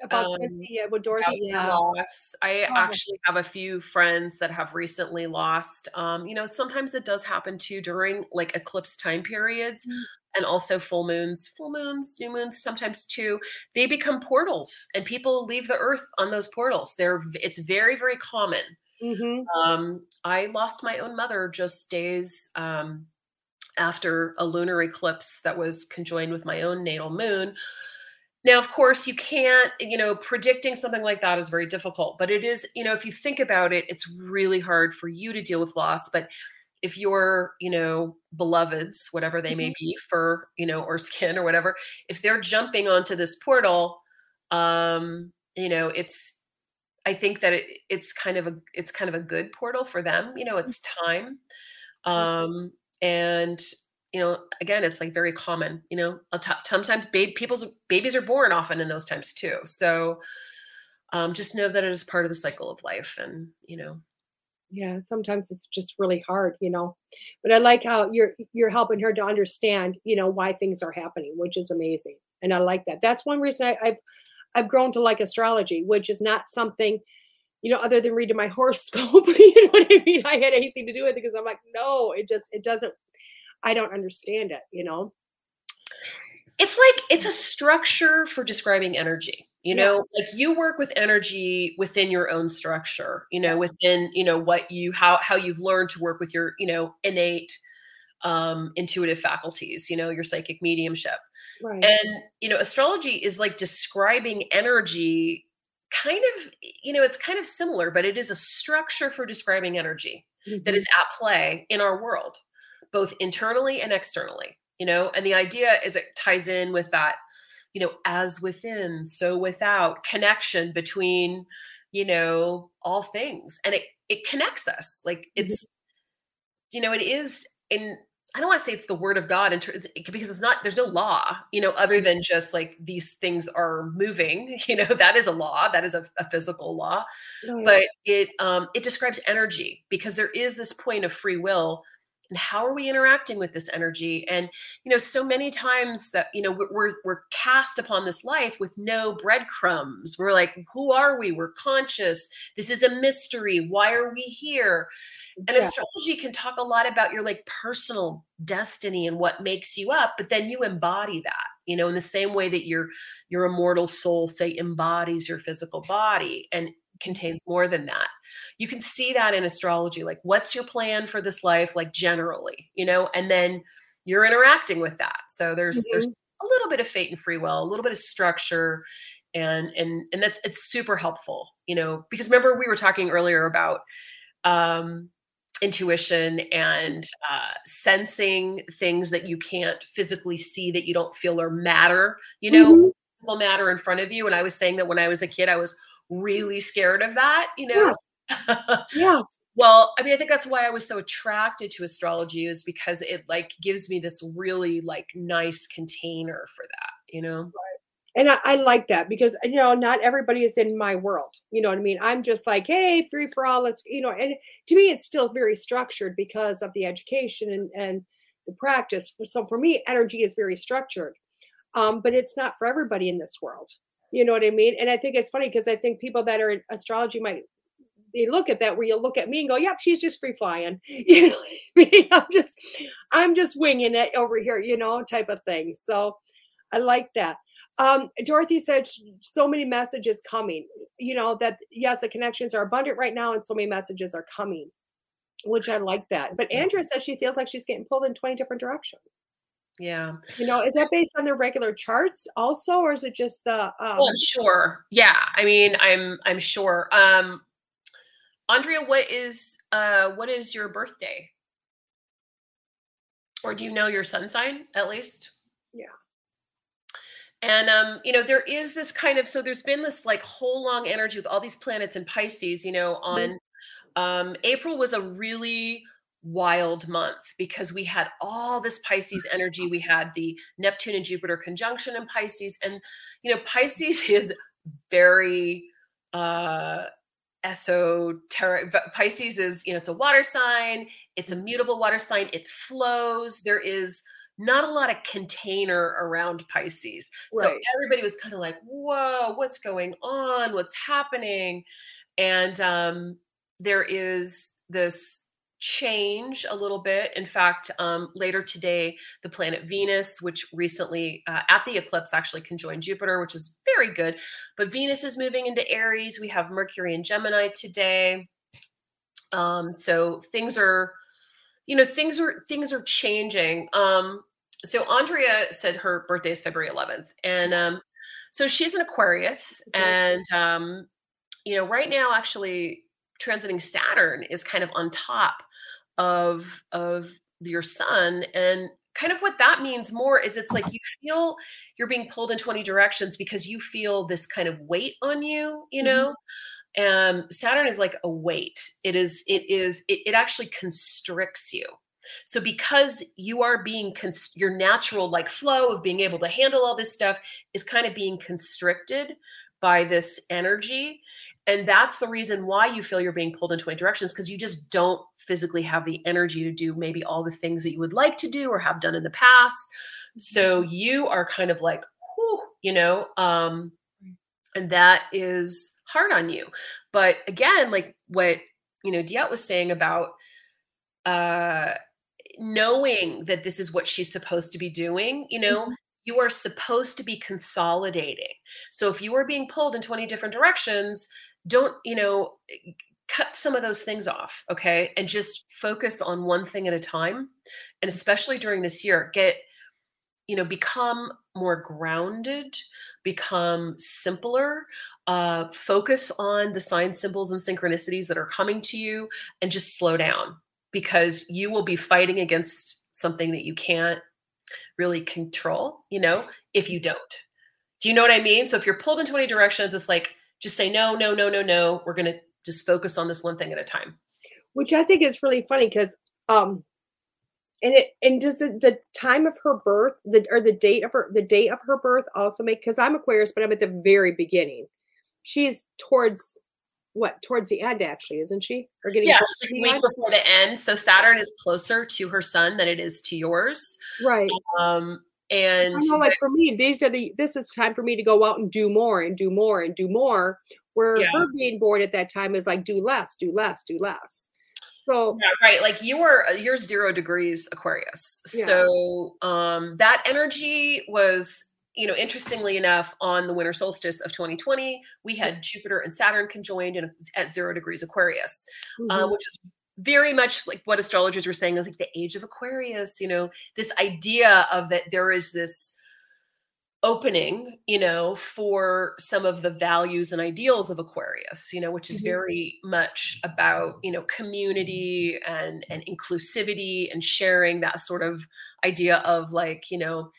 Speaker 2: about um, yeah, with Dorothy.
Speaker 3: Yeah. Loss. I oh. actually have a few friends that have recently lost. Um, you know, sometimes it does happen too during like eclipse time periods mm. and also full moons, full moons, new moons, sometimes too. They become portals and people leave the earth on those portals. They're it's very, very common. Mm-hmm. Um, I lost my own mother just days um, after a lunar eclipse that was conjoined with my own natal moon. Now, of course, you can't, you know, predicting something like that is very difficult, but it is, you know, if you think about it, it's really hard for you to deal with loss. But if your, you know, beloveds, whatever they may mm-hmm. be, fur, you know, or skin or whatever, if they're jumping onto this portal, um, you know, it's, I think that it, it's kind of a, it's kind of a good portal for them. You know, it's mm-hmm. time. Um, and you know, again, it's like very common, you know, sometimes baby, people's babies are born often in those times too. So um, just know that it is part of the cycle of life and, you know,
Speaker 2: yeah, sometimes it's just really hard, you know. But I like how you're you're helping her to understand, you know, why things are happening, which is amazing. And I like that. That's one reason I, I've I've grown to like astrology, which is not something, you know, other than reading my horoscope. you know what I mean? I had anything to do with it because I'm like, no, it just it doesn't I don't understand it, you know?
Speaker 3: It's like it's a structure for describing energy. You know, yeah. like you work with energy within your own structure, you know, yes. within, you know, what you how how you've learned to work with your, you know, innate um intuitive faculties, you know, your psychic mediumship. Right. And, you know, astrology is like describing energy kind of, you know, it's kind of similar, but it is a structure for describing energy mm-hmm. that is at play in our world both internally and externally you know and the idea is it ties in with that you know as within so without connection between you know all things and it it connects us like mm-hmm. it's you know it is in I don't want to say it's the word of God in terms because it's not there's no law, you know, other than just like these things are moving, you know, that is a law, that is a, a physical law. Oh, yeah. But it um it describes energy because there is this point of free will and how are we interacting with this energy? And you know so many times that you know we're we're cast upon this life with no breadcrumbs. We're like who are we? We're conscious. This is a mystery. Why are we here? And yeah. astrology can talk a lot about your like personal destiny and what makes you up but then you embody that you know in the same way that your your immortal soul say embodies your physical body. And contains more than that. You can see that in astrology. Like, what's your plan for this life, like generally, you know, and then you're interacting with that. So there's mm-hmm. there's a little bit of fate and free will, a little bit of structure, and and and that's it's super helpful, you know, because remember we were talking earlier about um intuition and uh, sensing things that you can't physically see that you don't feel or matter you know mm-hmm. matter in front of you and i was saying that when i was a kid i was really scared of that, you know?
Speaker 2: Yes. yes.
Speaker 3: Well, I mean, I think that's why I was so attracted to astrology is because it like gives me this really like nice container for that, you know? Right.
Speaker 2: And I, I, like that because you know not everybody is in my world. You know what I mean? I'm just like, hey, free for all. Let's you know. And to me, it's still very structured because of the education and and the practice. So for me, energy is very structured, um, but it's not for everybody in this world. You know what I mean? And I think it's funny because I think people that are in astrology might they look at that where you look at me and go, "Yep, she's just free flying." You know I mean? I'm just I'm just winging it over here, you know, type of thing. So I like that. Um, Dorothy said so many messages coming. You know that yes, the connections are abundant right now, and so many messages are coming, which I like that. But Andrea says she feels like she's getting pulled in 20 different directions.
Speaker 3: Yeah.
Speaker 2: You know, is that based on their regular charts also, or is it just the? Um...
Speaker 3: Well, I'm sure. Yeah. I mean, I'm I'm sure. Um, Andrea, what is uh what is your birthday? Or do you know your sun sign at least?
Speaker 2: Yeah.
Speaker 3: And um, you know, there is this kind of so there's been this like whole long energy with all these planets in Pisces. You know, mm-hmm. on um, April was a really wild month because we had all this Pisces energy. We had the Neptune and Jupiter conjunction in Pisces. And, you know, Pisces is very uh esoteric. Pisces is, you know, it's a water sign, it's a mutable water sign, it flows. There is not a lot of container around Pisces. Right. So everybody was kind of like, whoa, what's going on? What's happening? And um, there is this change a little bit. In fact, um, later today, the planet Venus, which recently uh, at the eclipse actually conjoined Jupiter, which is very good. But Venus is moving into Aries. We have Mercury and Gemini today. Um, so things are, you know, things are things are changing. Um, so Andrea said her birthday is February 11th, and um, so she's an Aquarius, and um, you know, right now actually transiting Saturn is kind of on top of of your sun and kind of what that means more is it's like you feel you're being pulled in 20 directions because you feel this kind of weight on you you mm-hmm. know? And um, saturn is like a weight. It is it is it, it actually constricts you. So because you are being const- your natural like flow of being able to handle all this stuff is kind of being constricted by this energy and that's the reason why you feel you're being pulled in 20 directions because you just don't physically have the energy to do maybe all the things that you would like to do or have done in the past. So you are kind of like whew, you know um and that is hard on you. But again like what you know diet was saying about uh knowing that this is what she's supposed to be doing you know mm-hmm. you are supposed to be consolidating. So if you are being pulled in 20 different directions, don't you know cut some of those things off okay? And just focus on one thing at a time and especially during this year get you know become more grounded become simpler uh, focus on the signs symbols and synchronicities that are coming to you and just slow down because you will be fighting against something that you can't really control you know if you don't. Do you know what i mean? So if you're pulled in 20 directions it's like just say no no no no no we're going to just focus on this one thing at a time
Speaker 2: which i think is really funny because um and it and does the, the time of her birth the or the date of her the date of her birth also make because i'm aquarius but i'm at the very beginning she's towards what towards the end actually, isn't she? Or getting
Speaker 3: yes,
Speaker 2: close
Speaker 3: like
Speaker 2: the
Speaker 3: week
Speaker 2: end?
Speaker 3: before the end. So Saturn is closer to her sun than it is to yours.
Speaker 2: right.
Speaker 3: Um, and
Speaker 2: I know, like for me, these are the this is time for me to go out and do more and do more and do more. Where
Speaker 3: Yeah.
Speaker 2: her being bored at that time is like do less, do less, do less. So
Speaker 3: Yeah, right. Like you were you're zero degrees Aquarius.
Speaker 2: Yeah.
Speaker 3: So um that energy was, you know, interestingly enough, on the winter solstice of 2020, we had Jupiter and Saturn conjoined in, at zero degrees Aquarius, uh,
Speaker 2: mhm,
Speaker 3: which is very much like what astrologers were saying is like the age of Aquarius, you know, this idea of that there is this opening, you know, for some of the values and ideals of Aquarius, you know, which is
Speaker 2: Mhm.
Speaker 3: very much about, you know, community and and inclusivity and sharing that sort of idea of like, you know,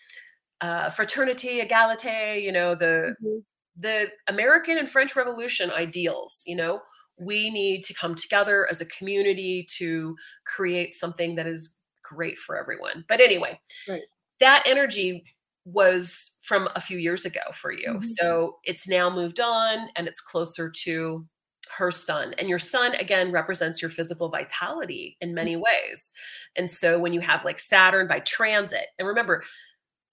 Speaker 3: uh, fraternity, egalite, you know, the
Speaker 2: mhm,
Speaker 3: the American and French Revolution ideals, you know, we need to come together as a community to create something that is great for everyone. But anyway,
Speaker 2: Right.
Speaker 3: that energy was from a few years ago for you.
Speaker 2: Mhm.
Speaker 3: So it's now moved on and it's closer to her sun. And your sun, again, represents your physical vitality in many ways. And so when you have like Saturn by transit, and remember,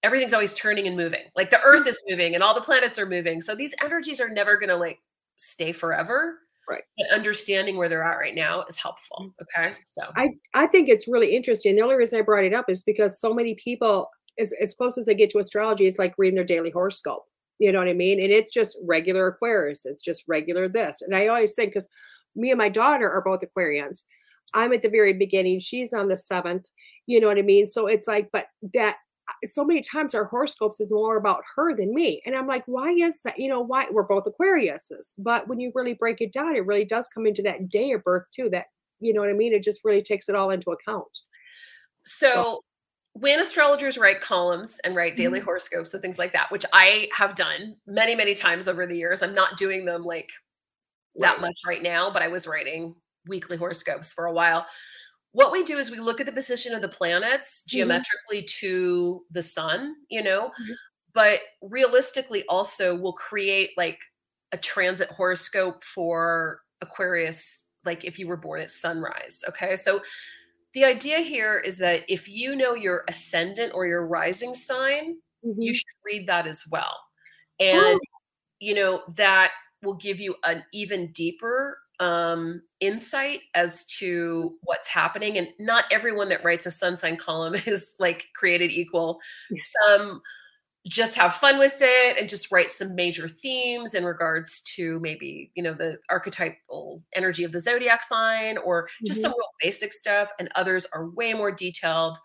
Speaker 3: everything's always turning and moving. Like the earth is moving and all the planets are moving. So these energies are never going to like stay forever.
Speaker 2: Right.
Speaker 3: But understanding where they're at right now is helpful. Mm, okay. So
Speaker 2: I I think it's really interesting. The only reason I brought it up is because so many people, as as close as they get to astrology, is like reading their daily horoscope. You know what I mean? And it's just regular Aquarius. It's just regular this. And I always think because me and my daughter are both Aquarians. I'm at the very beginning. She's on the seventh. You know what I mean? So it's like, but that so many times our horoscopes is more about her than me. And I'm like, why is that? You know, why we're both Aquariuses. But when you really break it down, it really does come into that day of birth too. That you know what I mean? It just really takes it all into account.
Speaker 3: So when astrologers write columns and write daily
Speaker 2: Mhm.
Speaker 3: horoscopes and things like that, which I have done many, many times over the years, I'm not doing them like that
Speaker 2: Right.
Speaker 3: much right now, but I was writing weekly horoscopes for a while. What we do is we look at the position of the planets
Speaker 2: Mhm.
Speaker 3: geometrically to the sun, you know,
Speaker 2: Mhm.
Speaker 3: but realistically also we'll create like a transit horoscope for Aquarius, like if you were born at sunrise. Okay. So the idea here is that if you know your ascendant or your rising sign, you
Speaker 2: Mhm.
Speaker 3: should read that as well. And you know, that will give you an even deeper um insight as to what's happening and not everyone that writes a sun sign column is like created equal. Some just have fun with it and just write some major themes in regards to maybe you know the archetypal energy of the zodiac sign or just
Speaker 2: Mhm.
Speaker 3: some real basic stuff and others are way more detailed.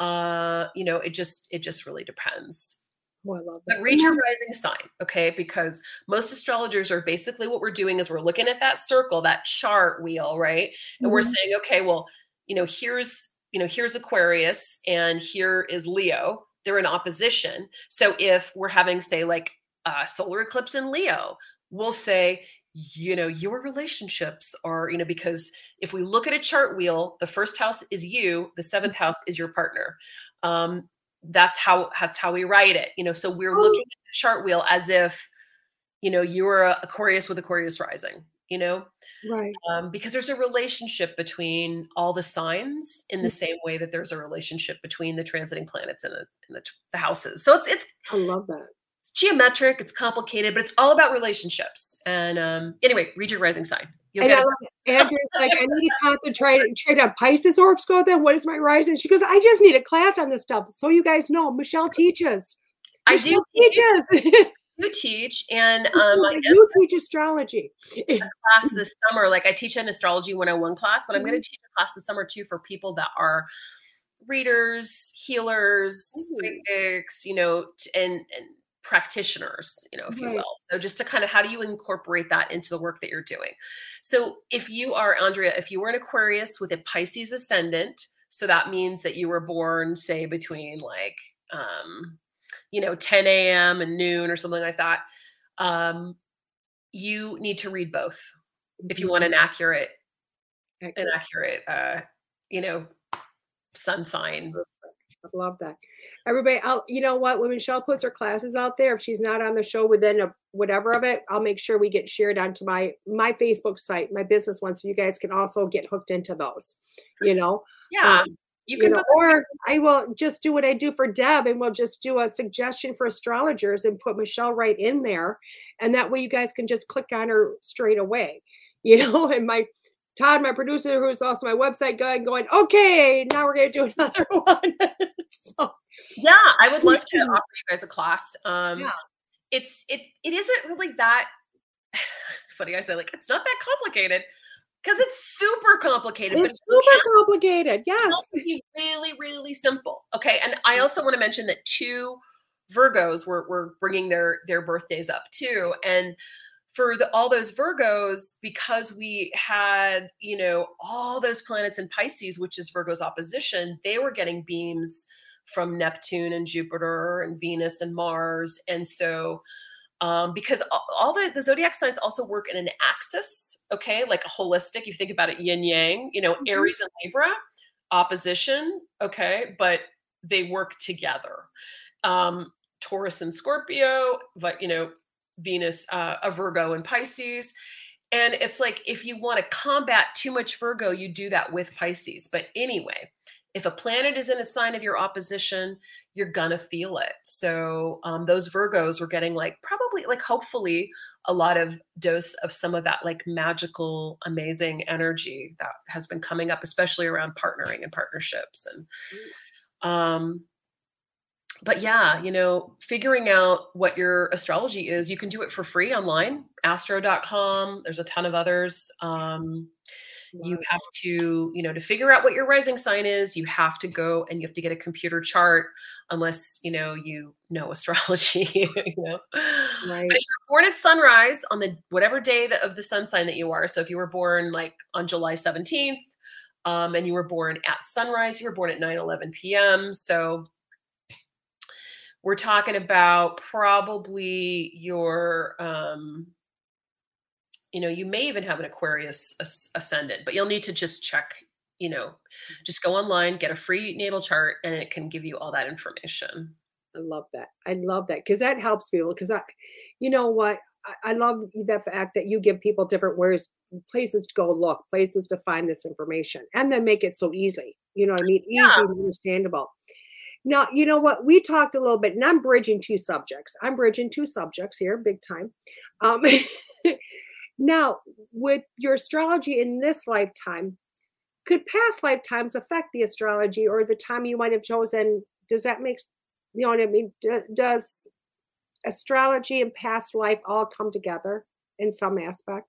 Speaker 3: Uh you know it just it just really depends
Speaker 2: Oh, I love
Speaker 3: but
Speaker 2: that.
Speaker 3: read your rising sign, okay? Because most astrologers are basically what we're doing is we're looking at that circle, that chart wheel, right? And we're
Speaker 2: Mhm.
Speaker 3: saying, okay, well, you know, here's, you know, here's Aquarius and here is Leo. They're in opposition. So if we're having, say, like a solar eclipse in Leo, we'll say, you know, your relationships are, you know, because if we look at a chart wheel, the first house is you, the seventh house is your partner. Um, that's how that's how we write it you know so we're
Speaker 2: Oh.
Speaker 3: looking at the chart wheel as if you know you're a aquarius with aquarius rising you know
Speaker 2: Right.
Speaker 3: um, because there's a relationship between all the signs in the
Speaker 2: Mm.
Speaker 3: same way that there's a relationship between the transiting planets and the, and the, the houses so it's it's
Speaker 2: I love that.
Speaker 3: It's geometric it's complicated but it's all about relationships and um anyway read your rising sign You'll
Speaker 2: And I
Speaker 3: it.
Speaker 2: love it. Andrea's like, I need to concentrate trade on Pisces horoscope. Then what is my rising? She goes, I just need a class on this stuff. So you guys know, Michelle teaches.
Speaker 3: i do
Speaker 2: teaches.
Speaker 3: you teach and um I
Speaker 2: you teach astrology.
Speaker 3: class this summer. Like I teach an astrology 101 class, but I'm going to teach a class this summer too for people that are readers, healers,
Speaker 2: Ooh.
Speaker 3: psychics, you know, and and practitioners, you know, if you will. So just to kind of how do you incorporate that into the work that you're doing? So if you are Andrea, if you were an Aquarius with a Pisces ascendant, so that means that you were born, say, between like um, you know, 10 a.m. and noon or something like that. Um, you need to read both if you want an accurate an
Speaker 2: Accurate.
Speaker 3: accurate uh you know sun sign
Speaker 2: I love that. Everybody, I'll, you know what? When Michelle puts her classes out there, if she's not on the show within a whatever of it, I'll make sure we get shared onto my my Facebook site, my business one, so you guys can also get hooked into those. You know.
Speaker 3: Yeah. Um,
Speaker 2: you can, you know, or I will just do what I do for Deb, and we'll just do a suggestion for astrologers and put Michelle right in there, and that way you guys can just click on her straight away. You know, and my Todd, my producer, who's also my website guy, going, okay, now we're going to do another one. so,
Speaker 3: yeah, I would love to offer you guys a class. Um, yeah. It's it it isn't really that. It's funny I say like it's not that complicated because it's super complicated.
Speaker 2: It's, super complicated. Yes, be
Speaker 3: really really simple. Okay, and I also want to mention that two Virgos were were bringing their their birthdays up too, and for the, all those Virgos, because we had, you know, all those planets in Pisces, which is Virgo's opposition, they were getting beams from Neptune and Jupiter and Venus and Mars. And so, um, because all the, the zodiac signs also work in an axis, okay, like a holistic, you think about it yin yang, you know, mm-hmm. Aries and Libra, opposition, okay, but they work together. Um, Taurus and Scorpio, but you know, Venus, uh, a Virgo and Pisces. And it's like if you want to combat too much Virgo, you do that with Pisces. But anyway, if a planet is in a sign of your opposition, you're gonna feel it. So um, those Virgos were getting like probably like hopefully a lot of dose of some of that like magical, amazing energy that has been coming up, especially around partnering and partnerships and mm. um but yeah, you know, figuring out what your astrology is, you can do it for free online, astro.com. There's a ton of others. Um, you have to, you know, to figure out what your rising sign is, you have to go and you have to get a computer chart unless, you know, you know astrology, you know. Right. But if you're born at sunrise on the whatever day of the sun sign that you are, so if you were born like on July 17th, um, and you were born at sunrise, you were born at 9 11 p.m. So we're talking about probably your um you know you may even have an aquarius ascendant but you'll need to just check you know just go online get a free natal chart and it can give you all that information.
Speaker 2: I love that. I love that because that helps people because i you know what? I, I love the fact that you give people different ways places to go look places to find this information and then make it so easy you know what i mean? Easy yeah. and understandable now, you know what? We talked a little bit, and I'm bridging two subjects. I'm bridging two subjects here, big time. Um, now, with your astrology in this lifetime, could past lifetimes affect the astrology or the time you might have chosen? Does that make you know what I mean? Does astrology and past life all come together in some aspect?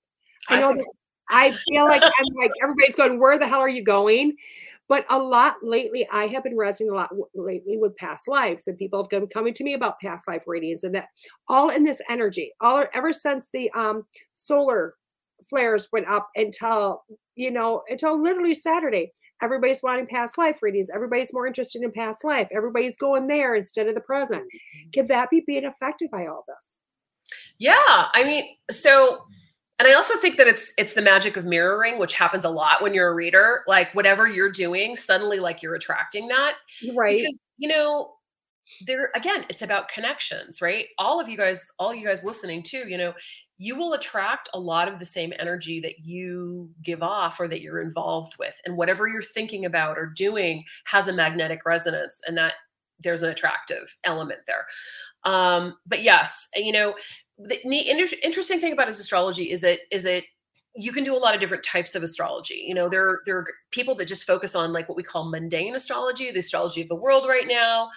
Speaker 2: I know this. I feel like I'm like everybody's going, where the hell are you going? But a lot lately, I have been resonating a lot lately with past lives, and people have been coming to me about past life radiance, and that all in this energy, all ever since the um, solar flares went up until you know until literally Saturday. Everybody's wanting past life readings. Everybody's more interested in past life. Everybody's going there instead of the present. Mm-hmm. Could that be being affected by all this?
Speaker 3: Yeah, I mean, so and i also think that it's it's the magic of mirroring which happens a lot when you're a reader. Like whatever you're doing suddenly like you're attracting that.
Speaker 2: Right. Because
Speaker 3: you know there again it's about connections right? All of you guys all you guys listening too you know you will attract a lot of the same energy that you give off or that you're involved with. And whatever you're thinking about or doing has a magnetic resonance. And that there's an attractive element there um but yes you know the, the inter- interesting thing about astrology is that is that you can do a lot of different types of astrology. You know, there, there are people that just focus on like what we call mundane astrology, the astrology of the world right now,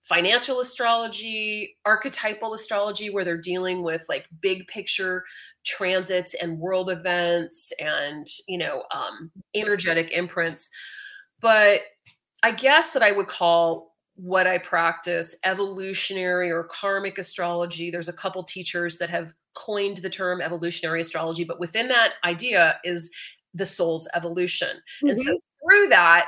Speaker 3: financial astrology, archetypal astrology, where they're dealing with like big picture transits and world events and, you know, um, energetic imprints. But I guess that I would call what I practice, evolutionary or karmic astrology. There's a couple teachers that have coined the term evolutionary astrology, but within that idea is the soul's evolution. Mm-hmm. And so mm-hmm. through that,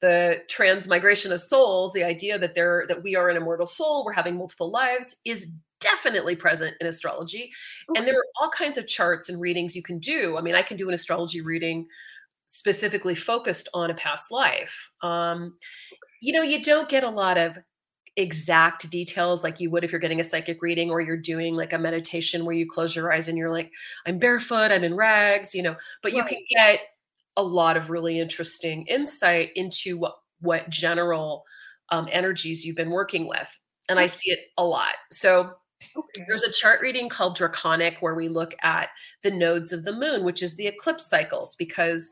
Speaker 3: the transmigration of souls, the idea that there that we are an immortal soul, we're having multiple lives, is definitely present in astrology. Okay. And there are all kinds of charts and readings you can do. I mean, I can do an astrology reading specifically focused on a past life. Um, you know, you don't get a lot of exact details like you would if you're getting a psychic reading or you're doing like a meditation where you close your eyes and you're like, I'm barefoot, I'm in rags, you know, but you
Speaker 2: Right.
Speaker 3: can get a lot of really interesting insight into what what general um, energies you've been working with. And I see it a lot. So
Speaker 2: Okay.
Speaker 3: there's a chart reading called Draconic where we look at the nodes of the moon, which is the eclipse cycles, because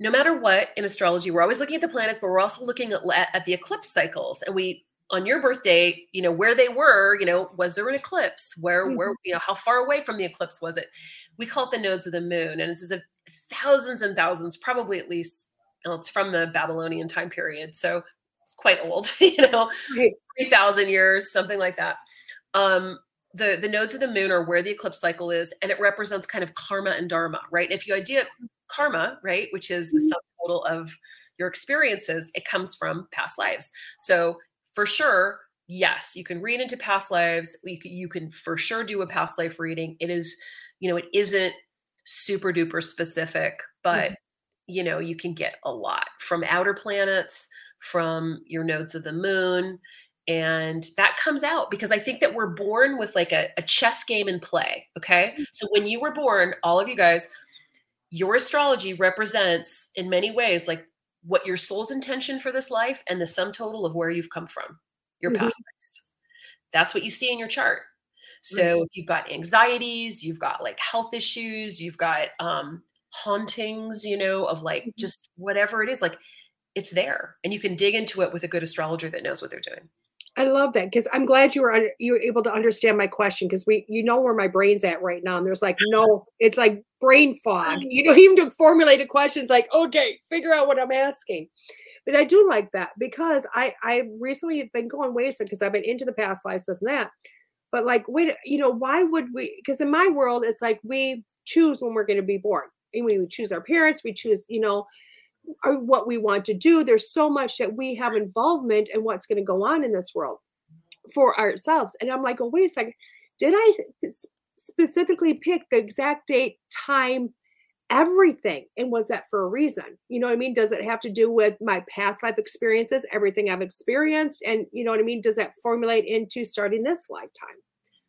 Speaker 3: no matter what in astrology, we're always looking at the planets, but we're also looking at, at the eclipse cycles. And we, on your birthday, you know, where they were, you know, was there an eclipse? Where, where, you know, how far away from the eclipse was it? We call it the nodes of the moon. And this is a thousands and thousands, probably at least, well, it's from the Babylonian time period. So it's quite old, you know,
Speaker 2: Right.
Speaker 3: 3,000 years, something like that. Um, the, the nodes of the moon are where the eclipse cycle is, and it represents kind of karma and dharma, right? If you idea karma, right, which is the
Speaker 2: Mhm.
Speaker 3: sum total of your experiences, it comes from past lives. So for sure, yes, you can read into past lives. You can, you can for sure do a past life reading. It is, you know, it isn't super duper specific, but you know, you can get a lot from outer planets, from your nodes of the moon. And that comes out because I think that we're born with like a, a chess game in play. Okay. So when you were born, all of you guys, your astrology represents in many ways like what your soul's intention for this life and the sum total of where you've come from, your
Speaker 2: Mhm.
Speaker 3: past lives. That's what you see in your chart. So if you've got anxieties, you've got like health issues, you've got um hauntings, you know, of like
Speaker 2: Mhm.
Speaker 3: just whatever it is, like it's there and you can dig into it with a good astrologer that knows what they're doing.
Speaker 2: I love that because I'm glad you were you were able to understand my question because we you know where my brain's at right now and there's like no it's like brain fog. Mm. You know even to formulate a question it's like okay figure out what I'm asking. But I do like that because I I recently have been going ways because I've been into the past lives this and that. But like wait you know why would we because in my world it's like we choose when we're going to be born. And we choose our parents we choose you know what we want to do. There's so much that we have involvement in what's going to go on in this world mm-hmm. for ourselves. And I'm like, oh, wait a second. Did I specifically pick the exact date, time, everything? And was that for a reason? You know what I mean? Does it have to do with my past life experiences, everything I've experienced? And you know what I mean? Does that formulate into starting this lifetime?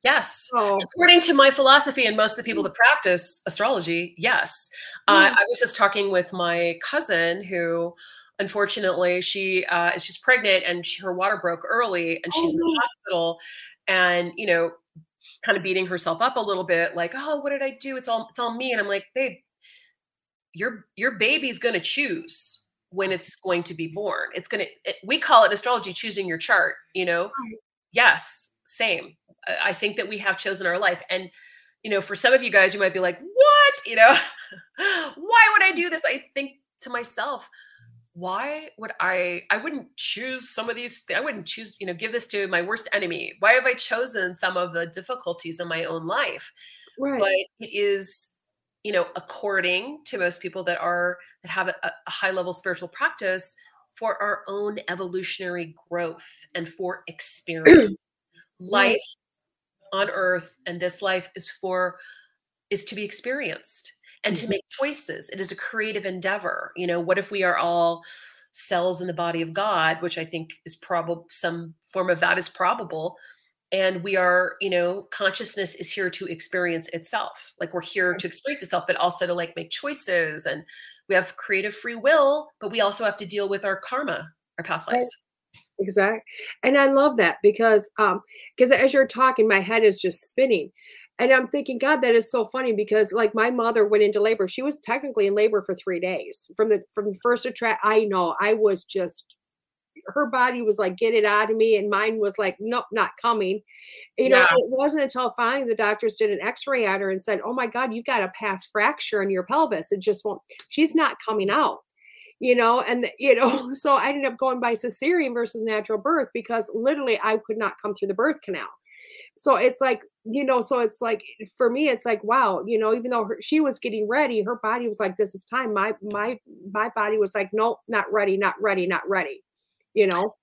Speaker 3: Yes.
Speaker 2: So,
Speaker 3: According to my philosophy and most of the people that practice astrology, yes. Uh, I was just talking with my cousin who, unfortunately, she uh, she's pregnant and she, her water broke early and she's
Speaker 2: Oh,
Speaker 3: in the hospital, and you know, kind of beating herself up a little bit, like, oh, what did I do? It's all it's all me. And I'm like, babe, your your baby's going to choose when it's going to be born. It's going to. we call it astrology choosing your chart. You know. Yes, same. I- think that we have chosen our life. And, you know, for some of you guys, you might be like, what? You know, why would I do this? I think to myself, why would I? I wouldn't choose some of these. I wouldn't choose, you know, give this to my worst enemy. Why have I chosen some of the difficulties in my own life?
Speaker 2: right.
Speaker 3: But it is, you know, according to most people that are that have a, a high level spiritual practice for our own evolutionary growth and for experience life on earth and this life is for is to be experienced and to
Speaker 2: Mhm.
Speaker 3: make choices. It is a creative endeavor you know what if we are all cells in the body of god which i think is probable some form of that is probable and we are you know consciousness is here to experience itself. Like we're here to experience itself but also to like make choices and we have creative free will but we also have to deal with our karma our past lives
Speaker 2: Exactly. And I love that because um because as you're talking, my head is just spinning. And I'm thinking, God, that is so funny because like my mother went into labor. She was technically in labor for three days. From the from the first attract, I know I was just her body was like, get it out of me, and mine was like, nope, not coming. You know, it wasn't until finally the doctors did an x-ray at her and said, Oh my God, you've got a past fracture in your pelvis. It just won't, she's not coming out you know and you know so i ended up going by cesarean versus natural birth because literally i could not come through the birth canal. So it's like you know so it's like for me it's like wow you know even though her, she was getting ready her body was like this is time. My my my body was like no not ready not ready not ready you know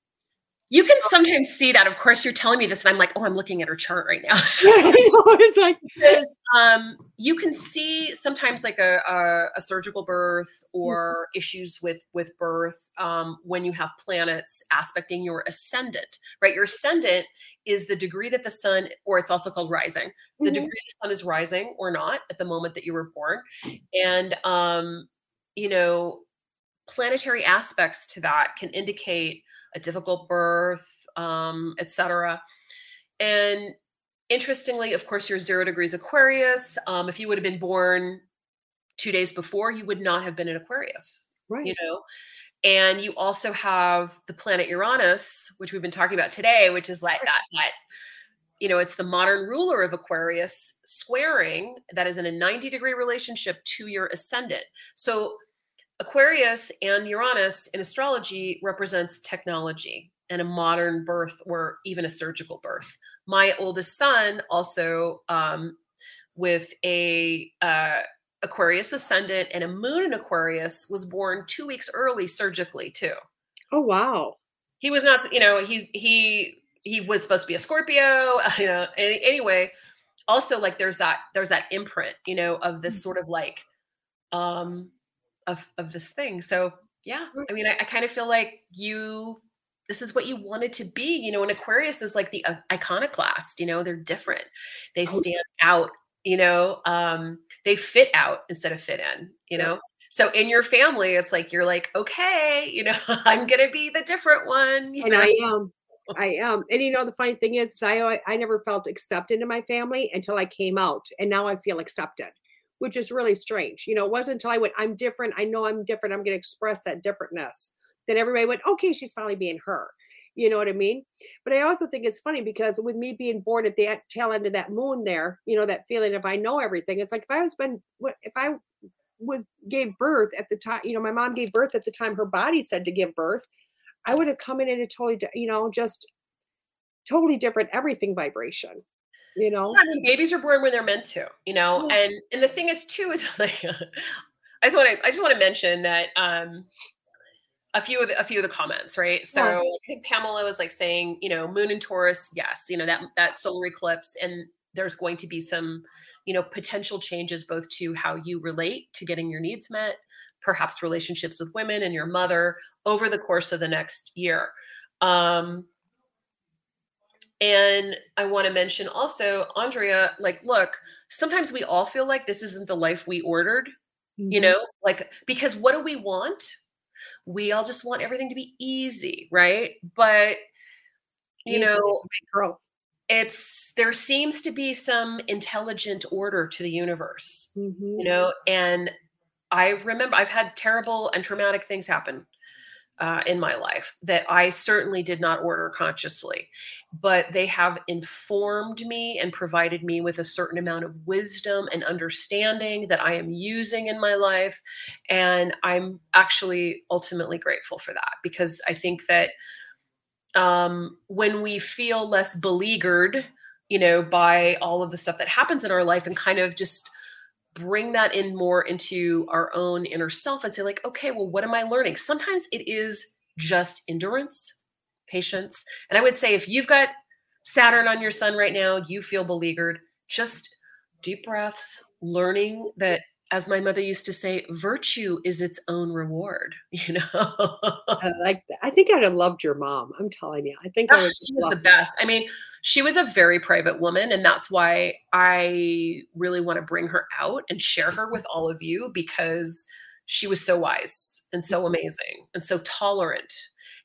Speaker 3: You can sometimes see that. Of course, you're telling me this, and I'm like, oh, I'm looking at her chart right now.
Speaker 2: it's like
Speaker 3: because um, you can see sometimes like a, a, a surgical birth or mm-hmm. issues with with birth um, when you have planets aspecting your ascendant. Right, your ascendant is the degree that the sun, or it's also called rising, the mm-hmm. degree the sun is rising or not at the moment that you were born, and um, you know planetary aspects to that can indicate a difficult birth, um, etc. And interestingly, of course, you're zero degrees Aquarius. Um, if you would have been born two days before, you would not have been an Aquarius.
Speaker 2: Right.
Speaker 3: You know, and you also have the planet Uranus, which we've been talking about today, which is like that that you know, it's the modern ruler of Aquarius squaring that is in a 90 degree relationship to your ascendant. So Aquarius and Uranus in astrology represents technology and a modern birth or even a surgical birth. My oldest son also um, with a uh, Aquarius ascendant and a moon in Aquarius was born two weeks early surgically too.
Speaker 2: Oh wow!
Speaker 3: He was not, you know, he he he was supposed to be a Scorpio, you know. Anyway, also like there's that there's that imprint, you know, of this mm. sort of like um of of this thing. So yeah, I mean, I, I kind of feel like you this is what you wanted to be you know and aquarius is like the uh, iconoclast you know they're different they oh. stand out you know um they fit out instead of fit in you know so in your family it's like you're like okay you know i'm gonna be the different one
Speaker 2: and know? i am i am and you know the funny thing is i i never felt accepted in my family until i came out and now i feel accepted which is really strange. You know, it wasn't until I went, I'm different. I know I'm different. I'm going to express that differentness. Then everybody went, okay, she's finally being her. You know what I mean? But I also think it's funny because with me being born at the tail end of that moon there, you know, that feeling if I know everything, it's like if I was been, if I was gave birth at the time, you know, my mom gave birth at the time her body said to give birth, I would have come in at a totally, you know, just totally different everything vibration you know
Speaker 3: yeah, I mean, babies are born when they're meant to you know yeah. and and the thing is too is like i just want to i just want to mention that um a few of the, a few of the comments right so yeah. i think pamela was like saying you know moon and taurus yes you know that that solar eclipse and there's going to be some you know potential changes both to how you relate to getting your needs met perhaps relationships with women and your mother over the course of the next year um and I want to mention also, Andrea, like, look, sometimes we all feel like this isn't the life we ordered, mm-hmm. you know, like, because what do we want? We all just want everything to be easy, right? But, you easy know, it's there seems to be some intelligent order to the universe, mm-hmm. you know, and I remember I've had terrible and traumatic things happen uh, in my life that I certainly did not order consciously, but they have informed me and provided me with a certain amount of wisdom and understanding that I am using in my life. And I'm actually ultimately grateful for that because I think that um, when we feel less beleaguered, you know, by all of the stuff that happens in our life and kind of just bring that in more into our own inner self and say like okay well what am i learning? Sometimes it is just endurance patience. And i would say if you've got saturn on your sun right now you feel beleaguered just deep breaths learning that as my mother used to say virtue is its own reward you know?
Speaker 2: I like that. I think i'd have loved your mom i'm telling you. I think oh, I ah,
Speaker 3: she was the best. I mean she was a very private woman and that's why i really want to bring her out and share her with all of you because she was so wise and so mm-hmm. amazing and so tolerant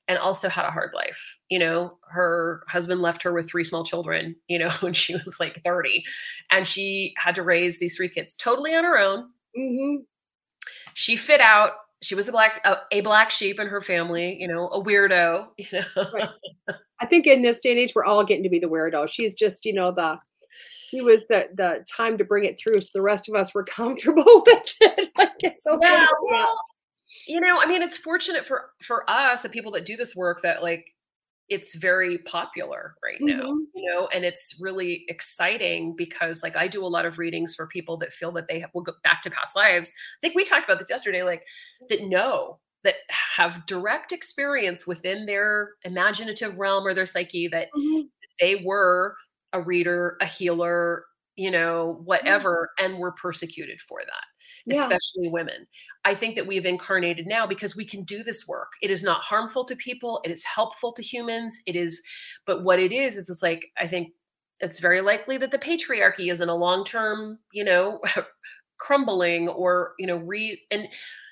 Speaker 3: and also had a hard life you know her husband left her with three small children you know when she was like 30 and she had to raise these three kids totally on her own mm-hmm. she fit out she was a black a, a, black sheep in her family you know a weirdo you know? Right.
Speaker 2: i think in this day and age we're all getting to be the weirdo. She's just you know the he was the the time to bring it through so the rest of us were comfortable with it. Like it's okay yeah, well,
Speaker 3: you know i mean it's fortunate for for us the people that do this work that like it's very popular right now mm-hmm. you know and it's really exciting because like i do a lot of readings for people that feel that they will go back to past lives i think we talked about this yesterday like that know that have direct experience within their imaginative realm or their psyche that
Speaker 2: Mhm.
Speaker 3: they were a reader, a healer, you know, whatever, and we're persecuted for that,
Speaker 2: Yeah.
Speaker 3: especially women. I think that we've incarnated now because we can do this work. It is not harmful to people, it is helpful to humans. It is, but what it is, is it's like, I think it's very likely that the patriarchy is in a long term, you know, crumbling or, you know, re, and,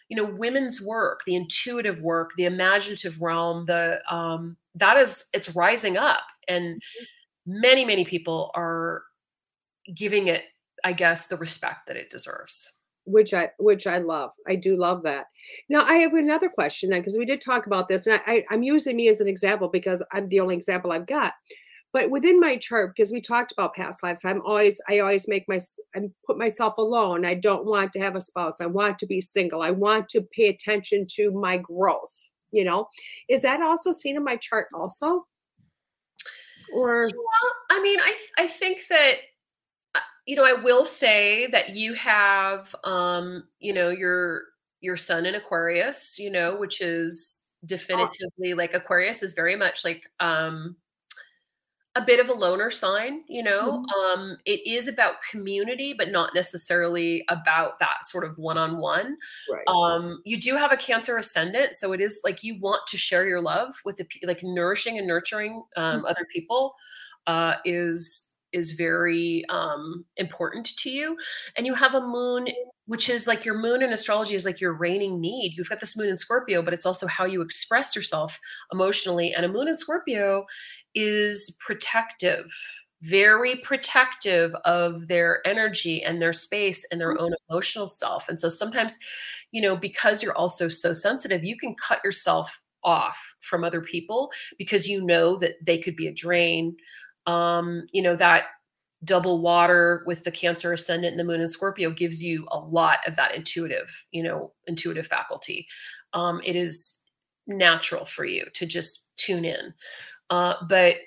Speaker 3: you know, women's work, the intuitive work, the imaginative realm, the, um, that is, it's rising up. And, many many people are giving it i guess the respect that it deserves
Speaker 2: which I which I love. I do love that. Now I have another question then because we did talk about this, and I, I I'm using me as an example because I'm the only example I've got. But within my chart, because we talked about past lives, I'm always I always make my I put myself alone. I don't want to have a spouse. I want to be single. I want to pay attention to my growth. You know, is that also seen in my chart also? Or
Speaker 3: well i mean i th- i think that you know i will say that you have um you know your your sun in aquarius you know which is definitively like aquarius is very much like um a bit of a loner sign, you know. Um, it is about community, but not necessarily about that sort of one-on-one.
Speaker 2: right.
Speaker 3: Um, you do have a Cancer ascendant, so it is like you want to share your love with the like nourishing and nurturing um, other people uh, is is very um, important to you. And you have a moon, which is like your moon in astrology is like your reigning need. You've got this moon in Scorpio, but it's also how you express yourself emotionally. And a moon in Scorpio is protective, very protective of their energy and their space and their own emotional self. And so sometimes, you know, because you're also so sensitive, you can cut yourself off from other people because you know that they could be a drain. Um, you know, that double water with the cancer ascendant and the moon in scorpio gives you a lot of that intuitive you know intuitive faculty. Um, it is natural for you to just tune in. Uh, but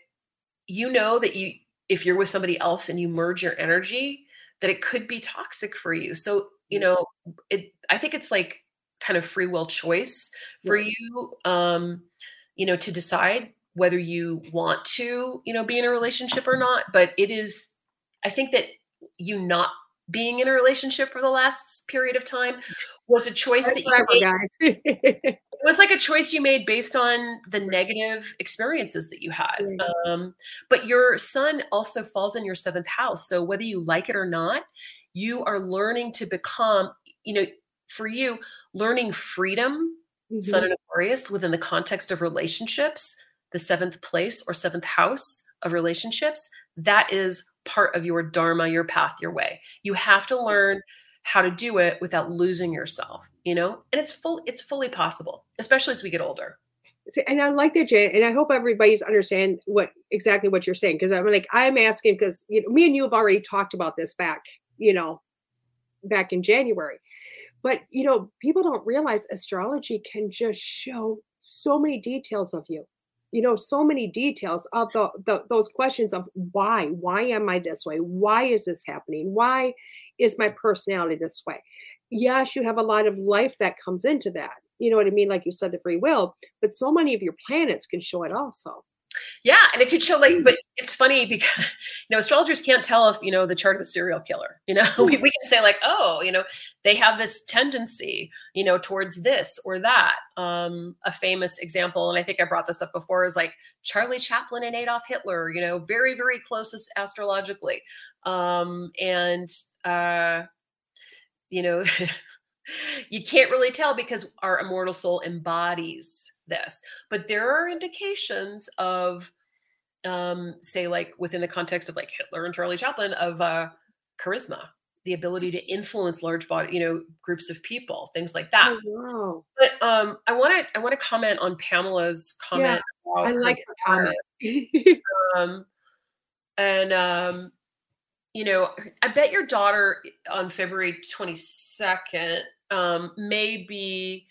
Speaker 3: you know that you if you're with somebody else and you merge your energy that it could be toxic for you. So you know it i think it's like kind of free will choice for
Speaker 2: Right.
Speaker 3: you um you know to decide whether you want to you know be in a relationship or not but it is i think that you not being in a relationship for the last period of time was a choice that you made
Speaker 2: guys.
Speaker 3: it was like a choice you made based on the negative experiences that you had. Um, but your sun also falls in your seventh house. So whether you like it or not, you are learning to become, you know, for you, learning freedom, sun
Speaker 2: Mhm.
Speaker 3: and Aquarius within the context of relationships, the seventh place or seventh house of relationships, that is part of your dharma, your path, your way. You have to learn how to do it without losing yourself, you know? And it's full it's fully possible, especially as we get older.
Speaker 2: And I like that, Jan, and I hope everybody's understand what exactly what you're saying because I'm like I'm asking because you know, me and you have already talked about this back, you know, back in January, but you know people don't realize astrology can just show so many details of you, you know, so many details of the, the those questions of why, why am I this way, why is this happening, why is my personality this way. Yes, you have a lot of life that comes into that. You know what I mean? Like you said, the free will, but so many of your planets can show it also.
Speaker 3: Yeah, and it could show like, but it's funny because you know astrologers can't tell if you know the chart of a serial killer. You know, we, we can say like, oh, you know, they have this tendency, you know, towards this or that. Um, a famous example, and I think I brought this up before, is like Charlie Chaplin and Adolf Hitler. You know, very very close astrologically, um, and uh, you know. you can't really tell because our immortal soul embodies this but there are indications of um say like within the context of like hitler and charlie chaplin of uh charisma the ability to influence large body you know groups of people things like that
Speaker 2: Oh, wow.
Speaker 3: but um i want to i want to comment on pamela's comment about
Speaker 2: I like the comment.
Speaker 3: um and um you know i bet your daughter on february 22nd um may be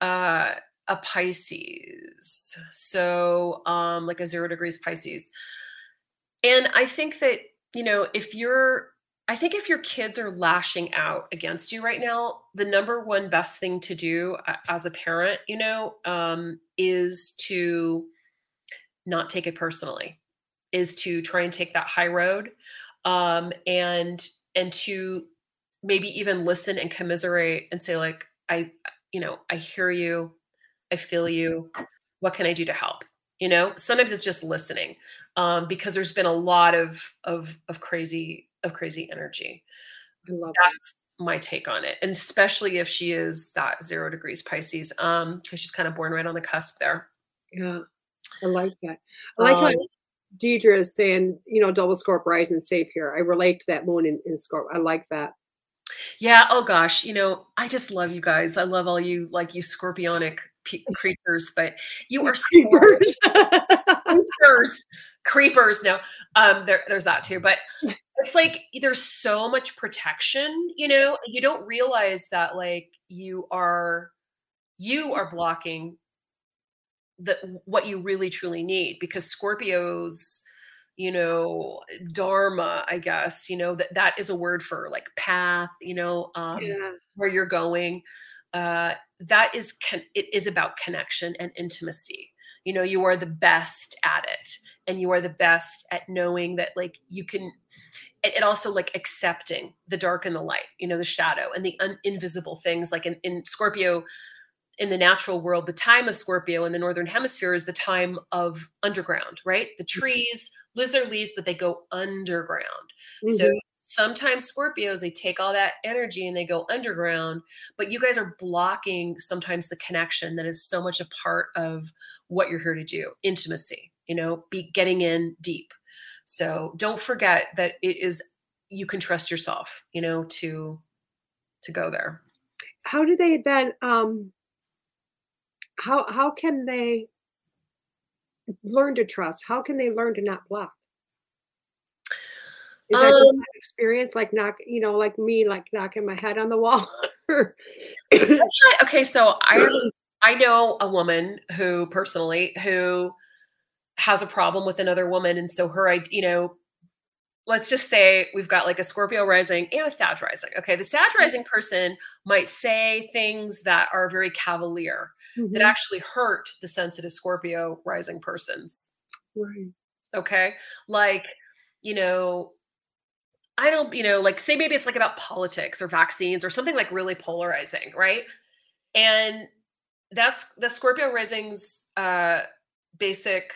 Speaker 3: uh a pisces. So um like a zero degrees pisces. And i think that you know if you're I think if your kids are lashing out against you right now, the number one best thing to do as a parent, you know, um, is to not take it personally, is to try and take that high road, um, and and to maybe even listen and commiserate and say like, I, you know, I hear you, I feel you. What can I do to help? You know, sometimes it's just listening, um, because there's been a lot of of of crazy of crazy energy.
Speaker 2: I love
Speaker 3: That's that. my take on it. And especially if she is that zero degrees Pisces, um, because she's kind of born right on the cusp there.
Speaker 2: Yeah. I like that. I like um, how Deidre is saying, you know, double Scorp rising safe here. I relate to that moon in, in Scorp. I like that.
Speaker 3: Yeah. Oh gosh. You know, I just love you guys. I love all you like you scorpionic creatures, but you are creepers. creepers. creepers. No, um, there, there's that too. But it's like there's so much protection, you know, you don't realize that like you are you are blocking the what you really truly need because Scorpios you know dharma i guess you know that that is a word for like path you know um yeah. where you're going uh that is con- it is about connection and intimacy you know you are the best at it and you are the best at knowing that like you can it also like accepting the dark and the light you know the shadow and the un- invisible things like in, in scorpio in the natural world the time of scorpio in the northern hemisphere is the time of underground right the mm-hmm. trees lose their leaves but they go underground mm-hmm. so sometimes scorpios they take all that energy and they go underground but you guys are blocking sometimes the connection that is so much a part of what you're here to do intimacy you know be getting in deep so don't forget that it is you can trust yourself, you know, to to go there.
Speaker 2: How do they then um how how can they learn to trust? How can they learn to not block? Is that um, just that experience like knock, you know, like me like knocking my head on the wall?
Speaker 3: okay, so I I know a woman who personally who has a problem with another woman and so her I you know let's just say we've got like a scorpio rising and a sag rising okay the sag mm-hmm. rising person might say things that are very cavalier mm-hmm. that actually hurt the sensitive scorpio rising persons
Speaker 2: right
Speaker 3: okay like you know i don't you know like say maybe it's like about politics or vaccines or something like really polarizing right? And that's the scorpio rising's uh basic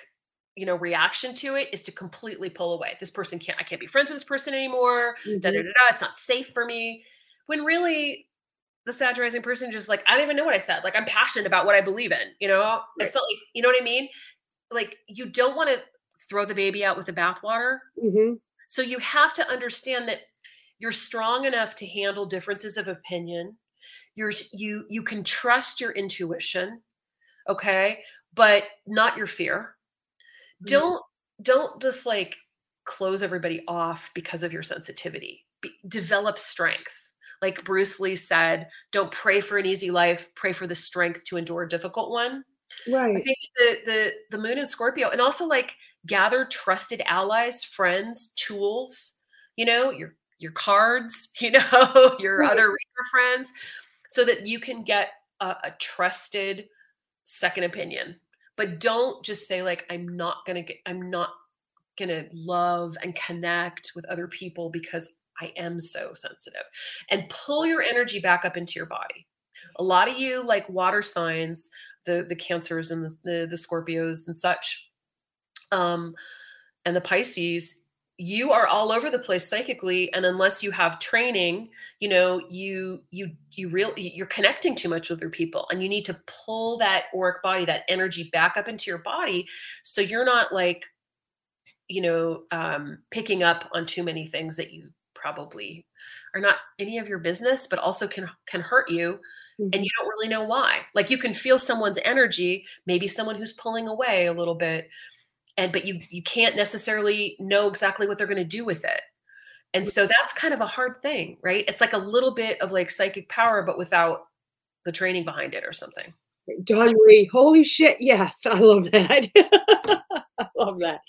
Speaker 3: you know reaction to it is to completely pull away. This person can't i can't be friends with this person anymore. Mm-hmm. da, da, da, da, it's not safe for me. When really the sag rising person just like i don't even know what i said. Like i'm passionate about what i believe in you know? Right. it's not like you know what i mean? Like you don't want to throw the baby out with the bathwater
Speaker 2: mm-hmm.
Speaker 3: So you have to understand that you're strong enough to handle differences of opinion. You're you you can trust your intuition okay? But not your fear. Mm-hmm. don't don't just like close everybody off because of your sensitivity. Be, develop strength. Like bruce lee said don't pray for an easy life pray for the strength to endure a difficult one.
Speaker 2: Right.
Speaker 3: i think the the the moon in scorpio and also like gather trusted allies friends tools you know your your cards you know your right. other reader friends so that you can get a, a trusted second opinion. But don't just say like i'm not gonna get i'm not gonna love and connect with other people because i am so sensitive. And pull your energy back up into your body. A lot of you like water signs the the cancers and the, the, the scorpios and such um and the pisces you are all over the place psychically and unless you have training you know you you you real you're connecting too much with other people and you need to pull that auric body that energy back up into your body so you're not like you know um picking up on too many things that you probably are not any of your business but also can can hurt you mm-hmm. and you don't really know why like you can feel someone's energy maybe someone who's pulling away a little bit and but you you can't necessarily know exactly what they're going to do with it and so mm-hmm. that's kind of a hard thing right it's like a little bit of like psychic power but without the training behind it or something
Speaker 2: Donry, holy shit, yes, I love that. I love that.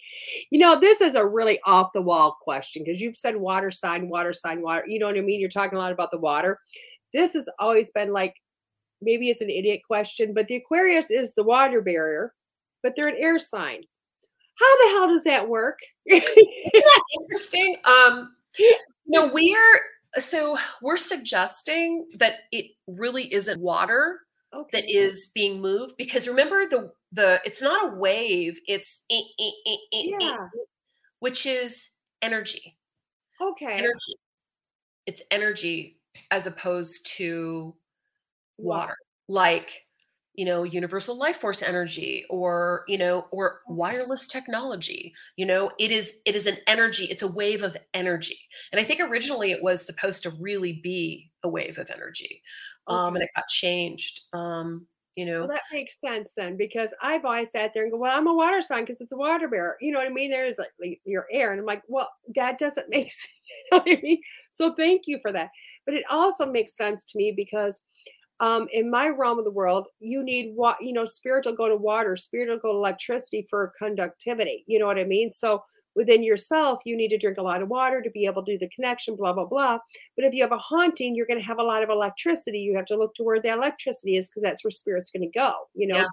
Speaker 2: You know, this is a really off the wall question because you've said water sign, water sign, water. You know what I mean? You're talking a lot about the water. This has always been like maybe it's an idiot question, but the Aquarius is the water barrier, but they're an air sign. How the hell does that work?
Speaker 3: Isn't that interesting? Um, no, we're so we're suggesting that it really isn't water okay. that is being moved because remember the the it's not a wave, it's eh, eh, eh, yeah. which is energy.
Speaker 2: Okay.
Speaker 3: Energy. It's energy as opposed to water. Like you know universal life force energy or you know or wireless technology you know it is it is an energy it's a wave of energy. And i think originally it was supposed to really be a wave of energy um okay. and it got changed um you know.
Speaker 2: well, that makes sense then because i've always sat there and go well i'm a water sign because it's a water bearer. You know what i mean? There's like, like your air and i'm like well that doesn't make sense. You know I mean? so thank you for that. But it also makes sense to me because um, in my realm of the world, you need what you know, spirit will go to water, spirit will go to electricity for conductivity. You know what I mean? So within yourself, you need to drink a lot of water to be able to do the connection, blah, blah, blah. But if you have a haunting, you're going to have a lot of electricity. You have to look to where the electricity is because that's where spirit's going to go, you know,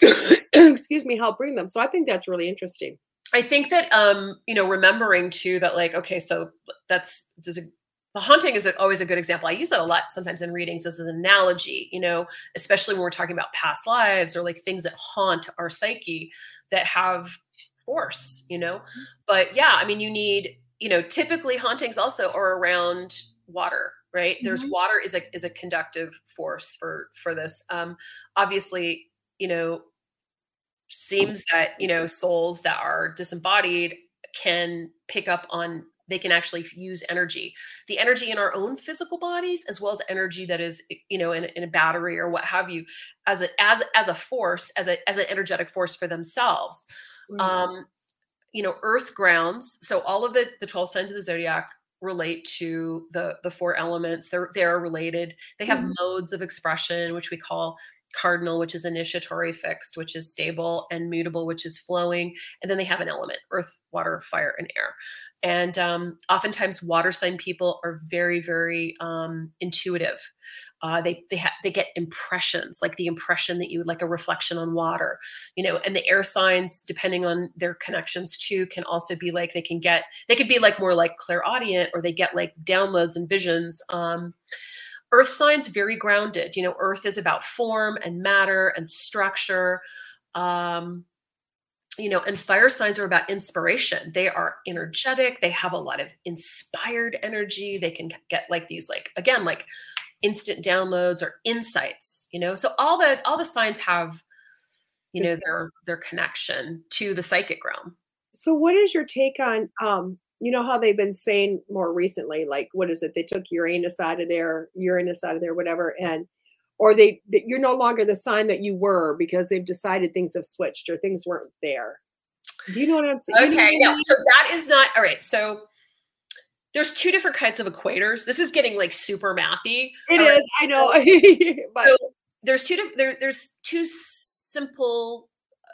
Speaker 2: yeah. help, excuse me, help bring them. So I think that's really interesting.
Speaker 3: I think that, um, you know, remembering too that like, okay, so that's, there's a the haunting is always a good example. I use that a lot sometimes in readings as an analogy, you know, especially when we're talking about past lives or like things that haunt our psyche that have force, you know. Mm-hmm. But yeah, I mean, you need, you know, typically hauntings also are around water, right? Mm-hmm. There's water is a is a conductive force for for this. Um, obviously, you know, seems that you know souls that are disembodied can pick up on they can actually use energy the energy in our own physical bodies as well as energy that is you know in, in a battery or what have you as a as as a force as a as an energetic force for themselves mm-hmm. um you know earth grounds so all of the the 12 signs of the zodiac relate to the the four elements they're they're related they have mm-hmm. modes of expression which we call cardinal, which is initiatory fixed, which is stable, and mutable, which is flowing. And then they have an element earth, water, fire, and air. And um, oftentimes, water sign people are very, very um, intuitive. Uh, they they ha- they get impressions, like the impression that you would like a reflection on water, you know. And the air signs, depending on their connections too, can also be like they can get they could be like more like clairaudient, or they get like downloads and visions. Um, Earth signs very grounded. You know, Earth is about form and matter and structure. Um, you know, and fire signs are about inspiration. They are energetic. They have a lot of inspired energy. They can get like these, like again, like instant downloads or insights. You know, so all the all the signs have, you know, their their connection to the psychic realm.
Speaker 2: So, what is your take on um, you know how they've been saying more recently, like what is it? They took Uranus out of there, Uranus out of there, whatever, and or they you're no longer the sign that you were because they've decided things have switched or things weren't there. Do you know what I'm saying?
Speaker 3: Okay, you know yeah. So that is not all right. So there's two different kinds of equators. This is getting like super mathy.
Speaker 2: It is. I know.
Speaker 3: but so there's two there, there's two simple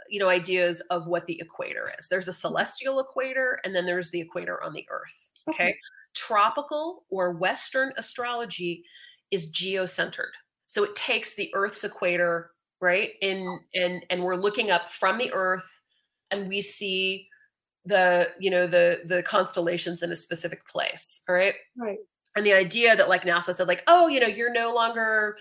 Speaker 3: you know ideas of what the equator is. There's a celestial equator and then there's the equator on the earth okay, okay. tropical or western astrology is geocentered. So it takes the earth's equator right in and and we're looking up from the earth and we see the you know the the constellations in a specific place all right?
Speaker 2: Right.
Speaker 3: And the idea that like nasa said like oh you know you're no longer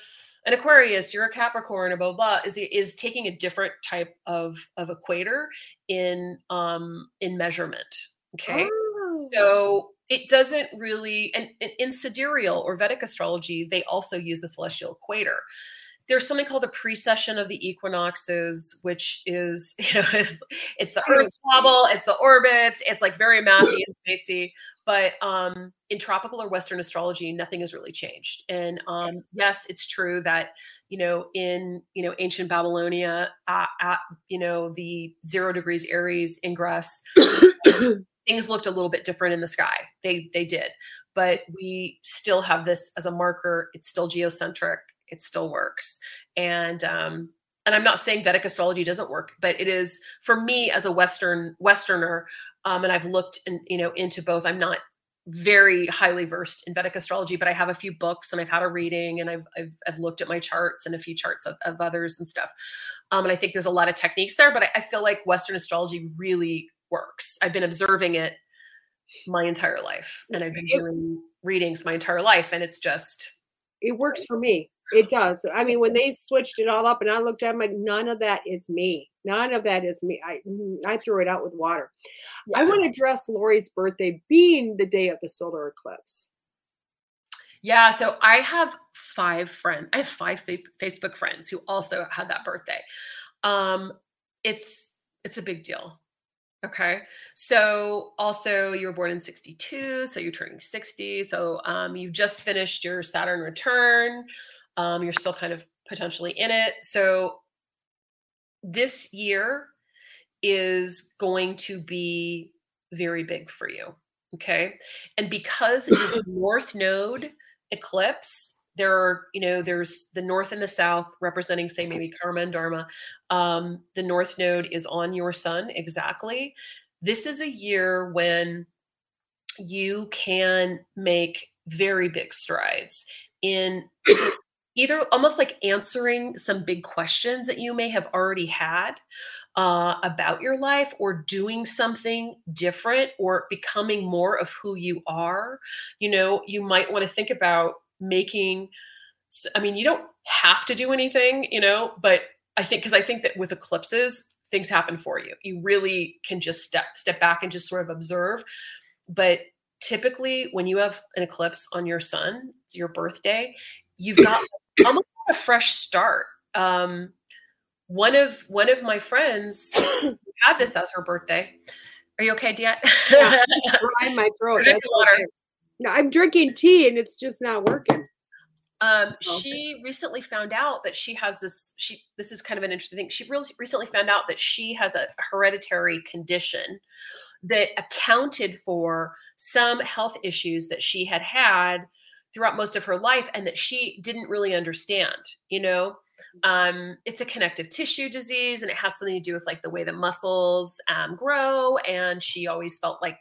Speaker 3: an Aquarius, you're a Capricorn, or blah, blah, is is taking a different type of of equator in um in measurement. Okay, oh. so it doesn't really and, and in sidereal or Vedic astrology, they also use the celestial equator there's something called the precession of the equinoxes, which is, you know, it's, it's the Earth's wobble, it's the orbits, it's like very mathy and spacey. But um, in tropical or Western astrology, nothing has really changed. And um, yes, it's true that you know in you know ancient Babylonia, at, at you know the zero degrees Aries ingress. things looked a little bit different in the sky. They they did, but we still have this as a marker. It's still geocentric It still works. And um, and I'm not saying Vedic astrology doesn't work, but it is for me as a Western Westerner, um, and I've looked and you know into both. I'm not very highly versed in Vedic astrology, but I have a few books and I've had a reading and I've I've, I've looked at my charts and a few charts of, of others and stuff. Um, and I think there's a lot of techniques there, but I, I feel like Western astrology really works. I've been observing it my entire life, and I've been doing readings my entire life, and it's just
Speaker 2: it works for me. It does. I mean, when they switched it all up, and I looked at, it, like, none of that is me. None of that is me. I mm, I threw it out with water. Yeah. I want to address Lori's birthday being the day of the solar eclipse.
Speaker 3: Yeah, so I have five friends. I have five fa- Facebook friends who also had that birthday. Um, it's it's a big deal. Okay. So also you were born in 62, so you're turning 60. So um, you've just finished your Saturn return. Um, you're still kind of potentially in it. So this year is going to be very big for you. Okay. And because it is a north node eclipse, there are, you know, there's the north and the south representing, say, maybe karma and dharma. Um, the north node is on your sun exactly. This is a year when you can make very big strides in either almost like answering some big questions that you may have already had uh, about your life or doing something different or becoming more of who you are. You know, you might want to think about making, I mean, you don't have to do anything, you know, but I think, because I think that with eclipses, things happen for you. You really can just step step back and just sort of observe. But typically when you have an eclipse on your sun, it's your birthday, you've got almost a fresh start. Um, one of one of my friends had this as her birthday. Are you okay, DeEtte?
Speaker 2: yeah, my throat. That's okay. I'm drinking tea and it's just not working.
Speaker 3: Um. She recently found out that she has this. She this is kind of an interesting thing. She really recently found out that she has a hereditary condition that accounted for some health issues that she had had throughout most of her life and that she didn't really understand you know um, it's a connective tissue disease and it has something to do with like the way the muscles um, grow and she always felt like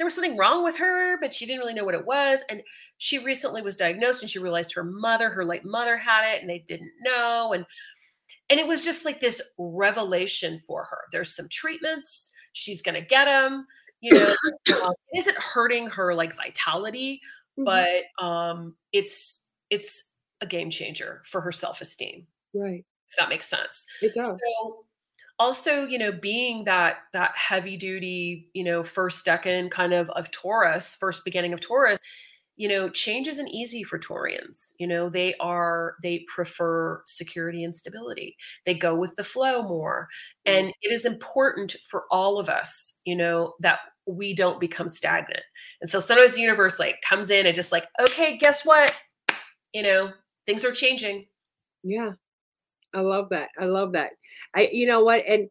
Speaker 3: there was something wrong with her but she didn't really know what it was and she recently was diagnosed and she realized her mother her late mother had it and they didn't know and and it was just like this revelation for her. There's some treatments she's going to get them you know um, it isn't hurting her like vitality mm-hmm. but um it's it's a game changer for her self-esteem
Speaker 2: right.
Speaker 3: if that makes sense.
Speaker 2: It does.
Speaker 3: So also you know being that that heavy duty you know first decan kind of of taurus first beginning of taurus you know change isn't easy for taurians. You know they are they prefer security and stability. They go with the flow more. Mm-hmm. And it is important for all of us you know that we don't become stagnant. And so sometimes the universe like comes in and just like okay guess what? You know things are changing.
Speaker 2: Yeah. I love that. I love that i you know what and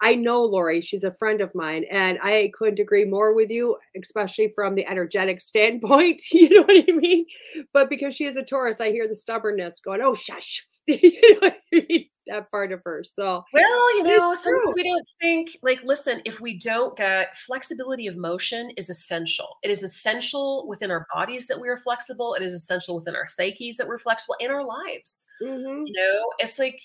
Speaker 2: I know Lori, she's a friend of mine, and I couldn't agree more with you, especially from the energetic standpoint. You know what I mean? But because she is a Taurus, I hear the stubbornness going, oh, shush. you know I mean? That part of her. So,
Speaker 3: well, you know, sometimes we don't think, like, listen, if we don't get flexibility of motion is essential. It is essential within our bodies that we are flexible. It is essential within our psyches that we're flexible in our lives. Mm-hmm. You know, it's like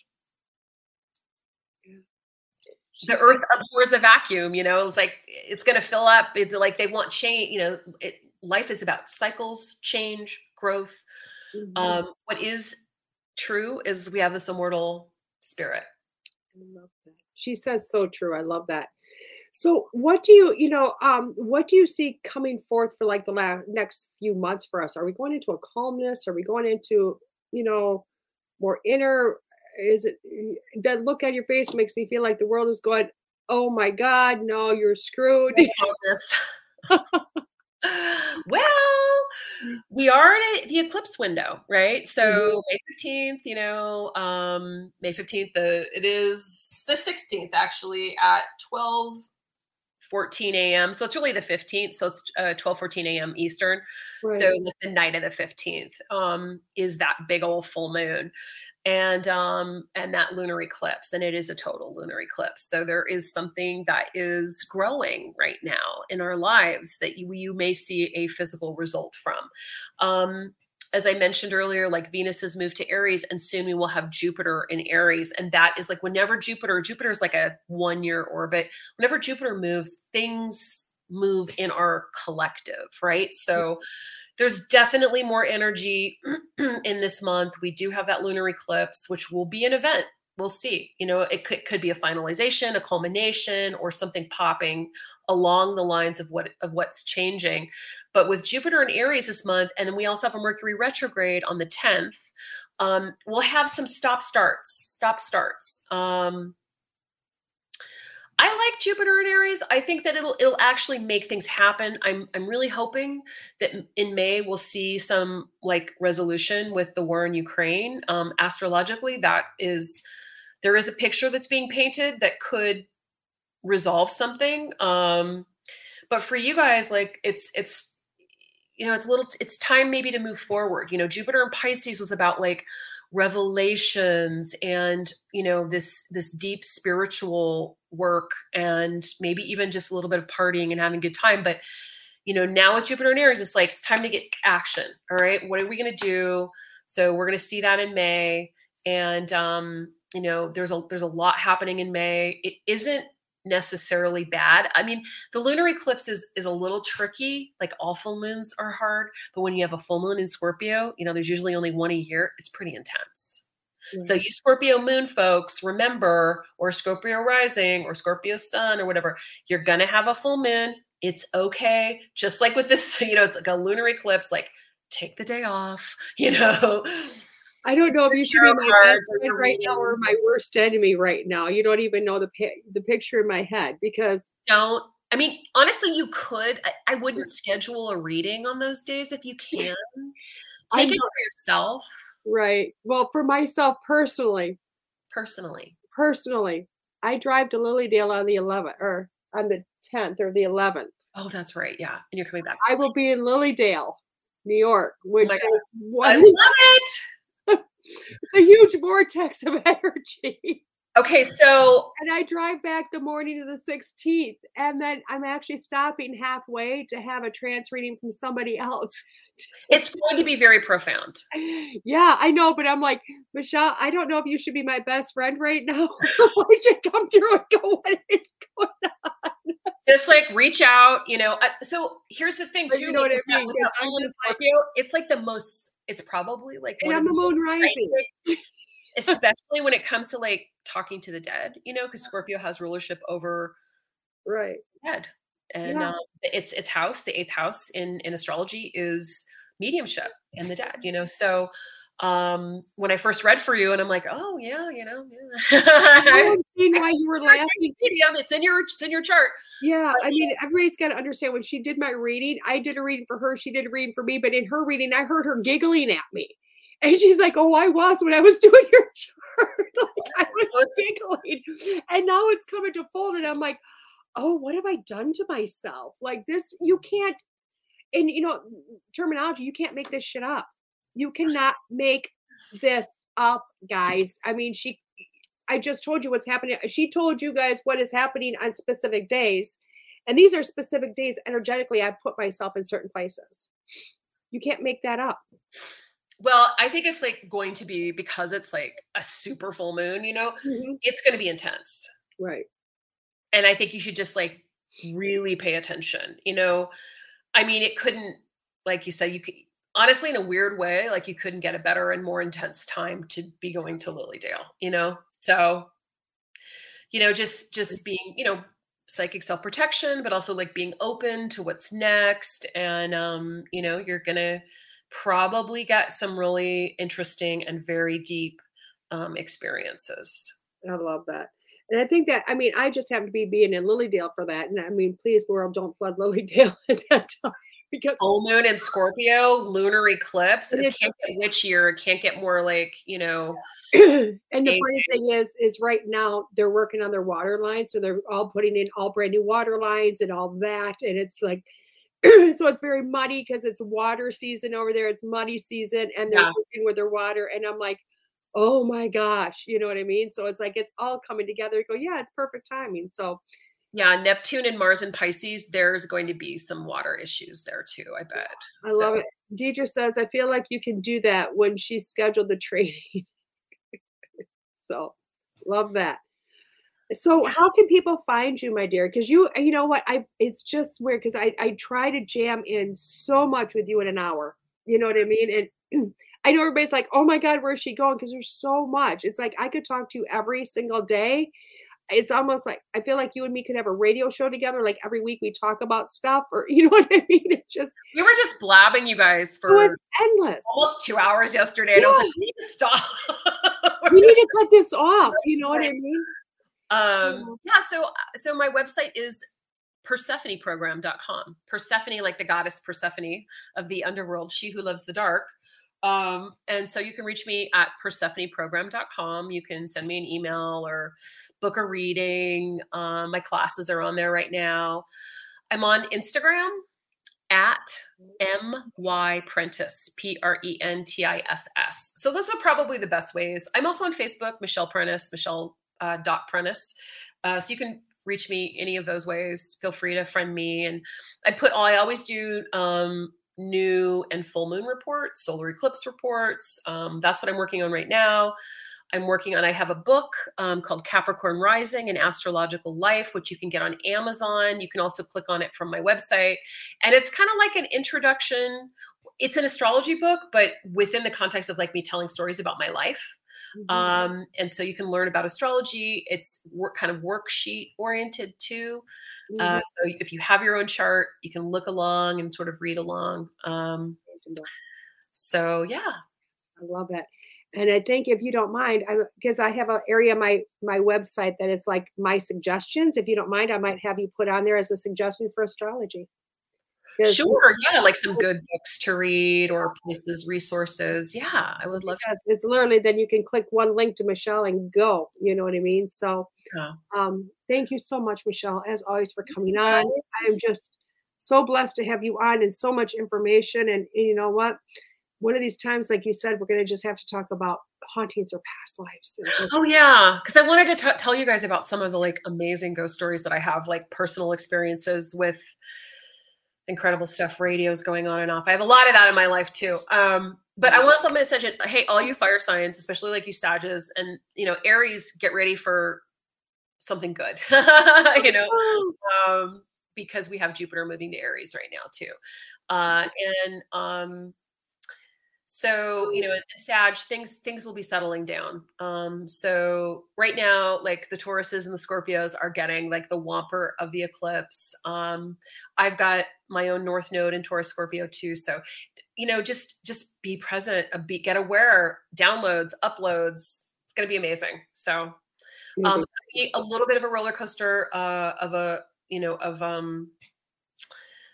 Speaker 3: the earth abhors a vacuum you know it's like it's going to fill up it's like they want change you know it, life is about cycles change growth. Mm-hmm. um what is true is we have this immortal spirit.
Speaker 2: I love that. she says so true i love that. So what do you you know um what do you see coming forth for like the last next few months for us? Are we going into a calmness? Are we going into you know more inner is it that look on your face makes me feel like the world is going oh my god no you're screwed
Speaker 3: well we are in a, the eclipse window right so mm-hmm. may 15th you know um may 15th the it is the 16th actually at 12 14 a.m. So it's really the 15th. So it's uh, 12, 14 a.m. Eastern.
Speaker 2: Right.
Speaker 3: So like the night of the 15th um, is that big old full moon and um and that lunar eclipse and it is a total lunar eclipse so there is something that is growing right now in our lives that you, you may see a physical result from um as I mentioned earlier, like Venus has moved to Aries, and soon we will have Jupiter in Aries. And that is like whenever Jupiter, Jupiter is like a one year orbit. Whenever Jupiter moves, things move in our collective, right? So there's definitely more energy in this month. We do have that lunar eclipse, which will be an event we'll see. You know, it could, could be a finalization, a culmination, or something popping along the lines of what of what's changing. But with Jupiter and Aries this month, and then we also have a Mercury retrograde on the 10th, um, we'll have some stop starts, stop starts. Um, I like Jupiter in Aries. I think that it'll it'll actually make things happen. I'm I'm really hoping that in May we'll see some like resolution with the war in Ukraine. Um, astrologically, that is there is a picture that's being painted that could resolve something um but for you guys like it's it's you know it's a little it's time maybe to move forward you know jupiter and pisces was about like revelations and you know this this deep spiritual work and maybe even just a little bit of partying and having a good time but you know now with jupiter and aries it's like it's time to get action all right? What are we going to do? So we're going to see that in may and um you know there's a there's a lot happening in may. It isn't necessarily bad. I mean the lunar eclipse is is a little tricky like all full moons are hard but when you have a full moon in scorpio you know there's usually only one a year it's pretty intense mm-hmm. so you scorpio moon folks remember or scorpio rising or scorpio sun or whatever you're gonna have a full moon it's okay just like with this you know it's like a lunar eclipse like take the day off you know
Speaker 2: I don't know if you should be my best friend right now or my worst enemy right now. You don't even know the the picture in my head because
Speaker 3: don't. I mean, honestly, you could. I, I wouldn't schedule a reading on those days if you can. Take it for yourself.
Speaker 2: Right. Well, for myself personally.
Speaker 3: Personally.
Speaker 2: Personally, I drive to Lilydale on the 11th or on the 10th or the 11th.
Speaker 3: Oh, that's right. Yeah, and you're coming back.
Speaker 2: I will be in Lilydale, New York, oh which oh is
Speaker 3: one. I love it
Speaker 2: it's a huge vortex of energy.
Speaker 3: Okay, so
Speaker 2: and I drive back the morning of the 16th, and then I'm actually stopping halfway to have a trance reading from somebody else.
Speaker 3: It's going to be very profound.
Speaker 2: Yeah, I know, but I'm like, Michelle, I don't know if you should be my best friend right now. we should come through and go, what is going on?
Speaker 3: Just like reach out, you know. Uh, so here's the thing, too.
Speaker 2: you know what I mean?
Speaker 3: Like, it's like the most it's probably like
Speaker 2: and I'm the moon rising.
Speaker 3: Especially when it comes to like talking to the dead, you know, because Scorpio has rulership over
Speaker 2: right
Speaker 3: dead. And yeah. um, its its house, the eighth house in in astrology, is mediumship and the dead. You know, so um when I first read for you, and I'm like, oh yeah, you know, yeah.
Speaker 2: I seen why you were laughing.
Speaker 3: Medium, it's in your it's in your chart.
Speaker 2: Yeah, but, I mean, everybody's got to understand when she did my reading. I did a reading for her. She did a reading for me, but in her reading, I heard her giggling at me, and she's like, "Oh, I was when I was doing your chart. like I was giggling, and now it's coming to fold, and I'm like." Oh, what have I done to myself? Like this, you can't, and you know, terminology, you can't make this shit up you cannot make this up, guys. I mean, she I just told you what's happening. She told you guys what is happening on specific days. And these are specific days energetically I've put myself in certain places. You can't make that up.
Speaker 3: Well, I think it's like going to be because it's like a super full moon, you know, mm-hmm. it's going to be intense.
Speaker 2: Right.
Speaker 3: And I think you should just like really pay attention. You know, I mean, it couldn't, like you said, you could, honestly in a weird way like you couldn't get a better and more intense time to be going to lilydale you know so you know just just being you know psychic self-protection but also like being open to what's next and um you know you're gonna probably get some really interesting and very deep um experiences
Speaker 2: i love that and I think that, I mean, I just happen to be being in Lilydale for that. And I mean, please, world, don't flood Lilydale at that time. because
Speaker 3: full moon and Scorpio, lunar eclipse. It can't get witchier. It can't get more like you know.
Speaker 2: and the funny thing is, is right now they're working on their water lines, so they're all putting in all brand new water lines and all that, and it's like. so it's very muddy because it's water season over there. It's muddy season, and they're yeah. working with their water. And I'm like, oh my gosh, you know what I mean? So it's like it's all coming together. go, yeah, it's perfect timing. So
Speaker 3: yeah, Neptune and Mars and Pisces, there's going to be some water issues there too, I bet.
Speaker 2: I so. love it. Deidre says, I feel like you can do that when she scheduled the training. so love that. So how can people find you, my dear? Because you, you know what, I it's just weird because I I try to jam in so much with you in an hour. You know what I mean? And I know everybody's like, oh my God, where's she going? Because there's so much. It's like I could talk to you every single day it's almost like I feel like you and me could have a radio show together. Like every week we talk about stuff, or you know what I mean? It just
Speaker 3: we were just blabbing you guys for
Speaker 2: it was endless,
Speaker 3: almost two hours yesterday, and. I was like, we need to stop.
Speaker 2: we need to cut this off. You know what I mean?
Speaker 3: Um, yeah. So, so my website is persephoneprogram.com. Persephone, like the goddess Persephone of the underworld, she who loves the dark. Um, and so you can reach me at persephoneprogram.com. You can send me an email or book a reading. Um, my classes are on there right now. I'm on Instagram at my prentiss p-r-e-n-t-i-s-s so those are probably the best ways i'm also on facebook michelle prentiss michelle uh, dot prentiss uh, so you can reach me any of those ways feel free to friend me and i put all, i always do um, new and full moon reports, solar eclipse reports. Um, that's what I'm working on right now. I'm working on, I have a book um, called Capricorn Rising and Astrological Life, which you can get on Amazon. You can also click on it from my website. And it's kind of like an introduction. It's an astrology book, but within the context of like me telling stories about my life. Mm-hmm. Um, and so you can learn about astrology. It's work kind of worksheet oriented too. Uh, mm-hmm. Uh, so if you have your own chart, you can look along and sort of read along. Um, so yeah,
Speaker 2: I love that. And I think if you don't mind, I because I have an area my my website that is like my suggestions. If you don't mind, I might have you put on there as a suggestion for astrology.
Speaker 3: Sure. Yeah. Like some good books to read or places, resources. Yeah. I would love
Speaker 2: yes, It's literally then you can click one link to Michelle and go. You know what I mean? So yeah. um, thank you so much, Michelle, as always, for coming on. I am just so blessed to have you on and so much information. And, and you know what? One of these times, like you said, we're going to just have to talk about hauntings or past lives.
Speaker 3: Just- oh yeah, because I wanted to t- tell you guys about some of the like amazing ghost stories that I have, like personal experiences with incredible stuff, radios going on and off. I have a lot of that in my life too. Um, but I want something to say, hey, all you fire signs, especially like you Sages and you know Aries, get ready for something good. you know, um, because we have Jupiter moving to Aries right now too, uh, and um, so you know in sag things things will be settling down. Um so right now like the tauruses and the scorpios are getting like the whomper of the eclipse. Um i've got my own north node in taurus scorpio too. So you know just just be present uh, be get aware downloads uploads it's going to be amazing. So um a little bit of a roller coaster uh of a you know of um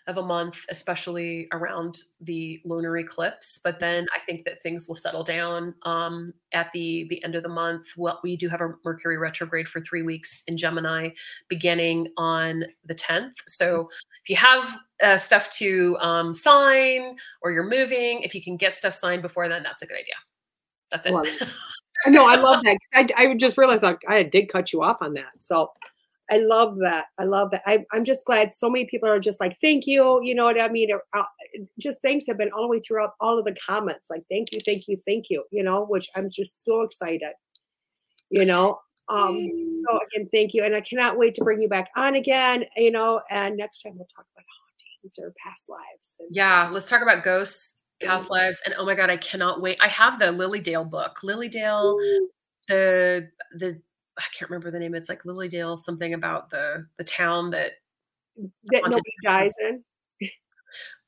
Speaker 3: of a month, especially around the lunar eclipse. But then I think that things will settle down um, at the the end of the month. Well, we do have a Mercury retrograde for three weeks in Gemini, beginning on the 10th. So if you have uh, stuff to um, sign or you're moving, if you can get stuff signed before then, that's a good idea. That's it.
Speaker 2: no, I love that. I, I just realized like, I did cut you off on that. So I love that. I love that. I, am just glad so many people are just like, thank you. You know what I mean? Uh, just thanks have been all the way throughout all of the comments. Like, thank you, thank you, thank you. You know, which I'm just so excited. You know, um, so again, thank you, and I cannot wait to bring you back on again. You know, and next time we'll talk about hauntings or past lives.
Speaker 3: And- yeah, let's talk about ghosts, past lives, and oh my god, I cannot wait. I have the Lily Dale book. Lily Dale, the the I can't remember the name. It's like Lily Dale, something about the the town that
Speaker 2: that nobody dies in.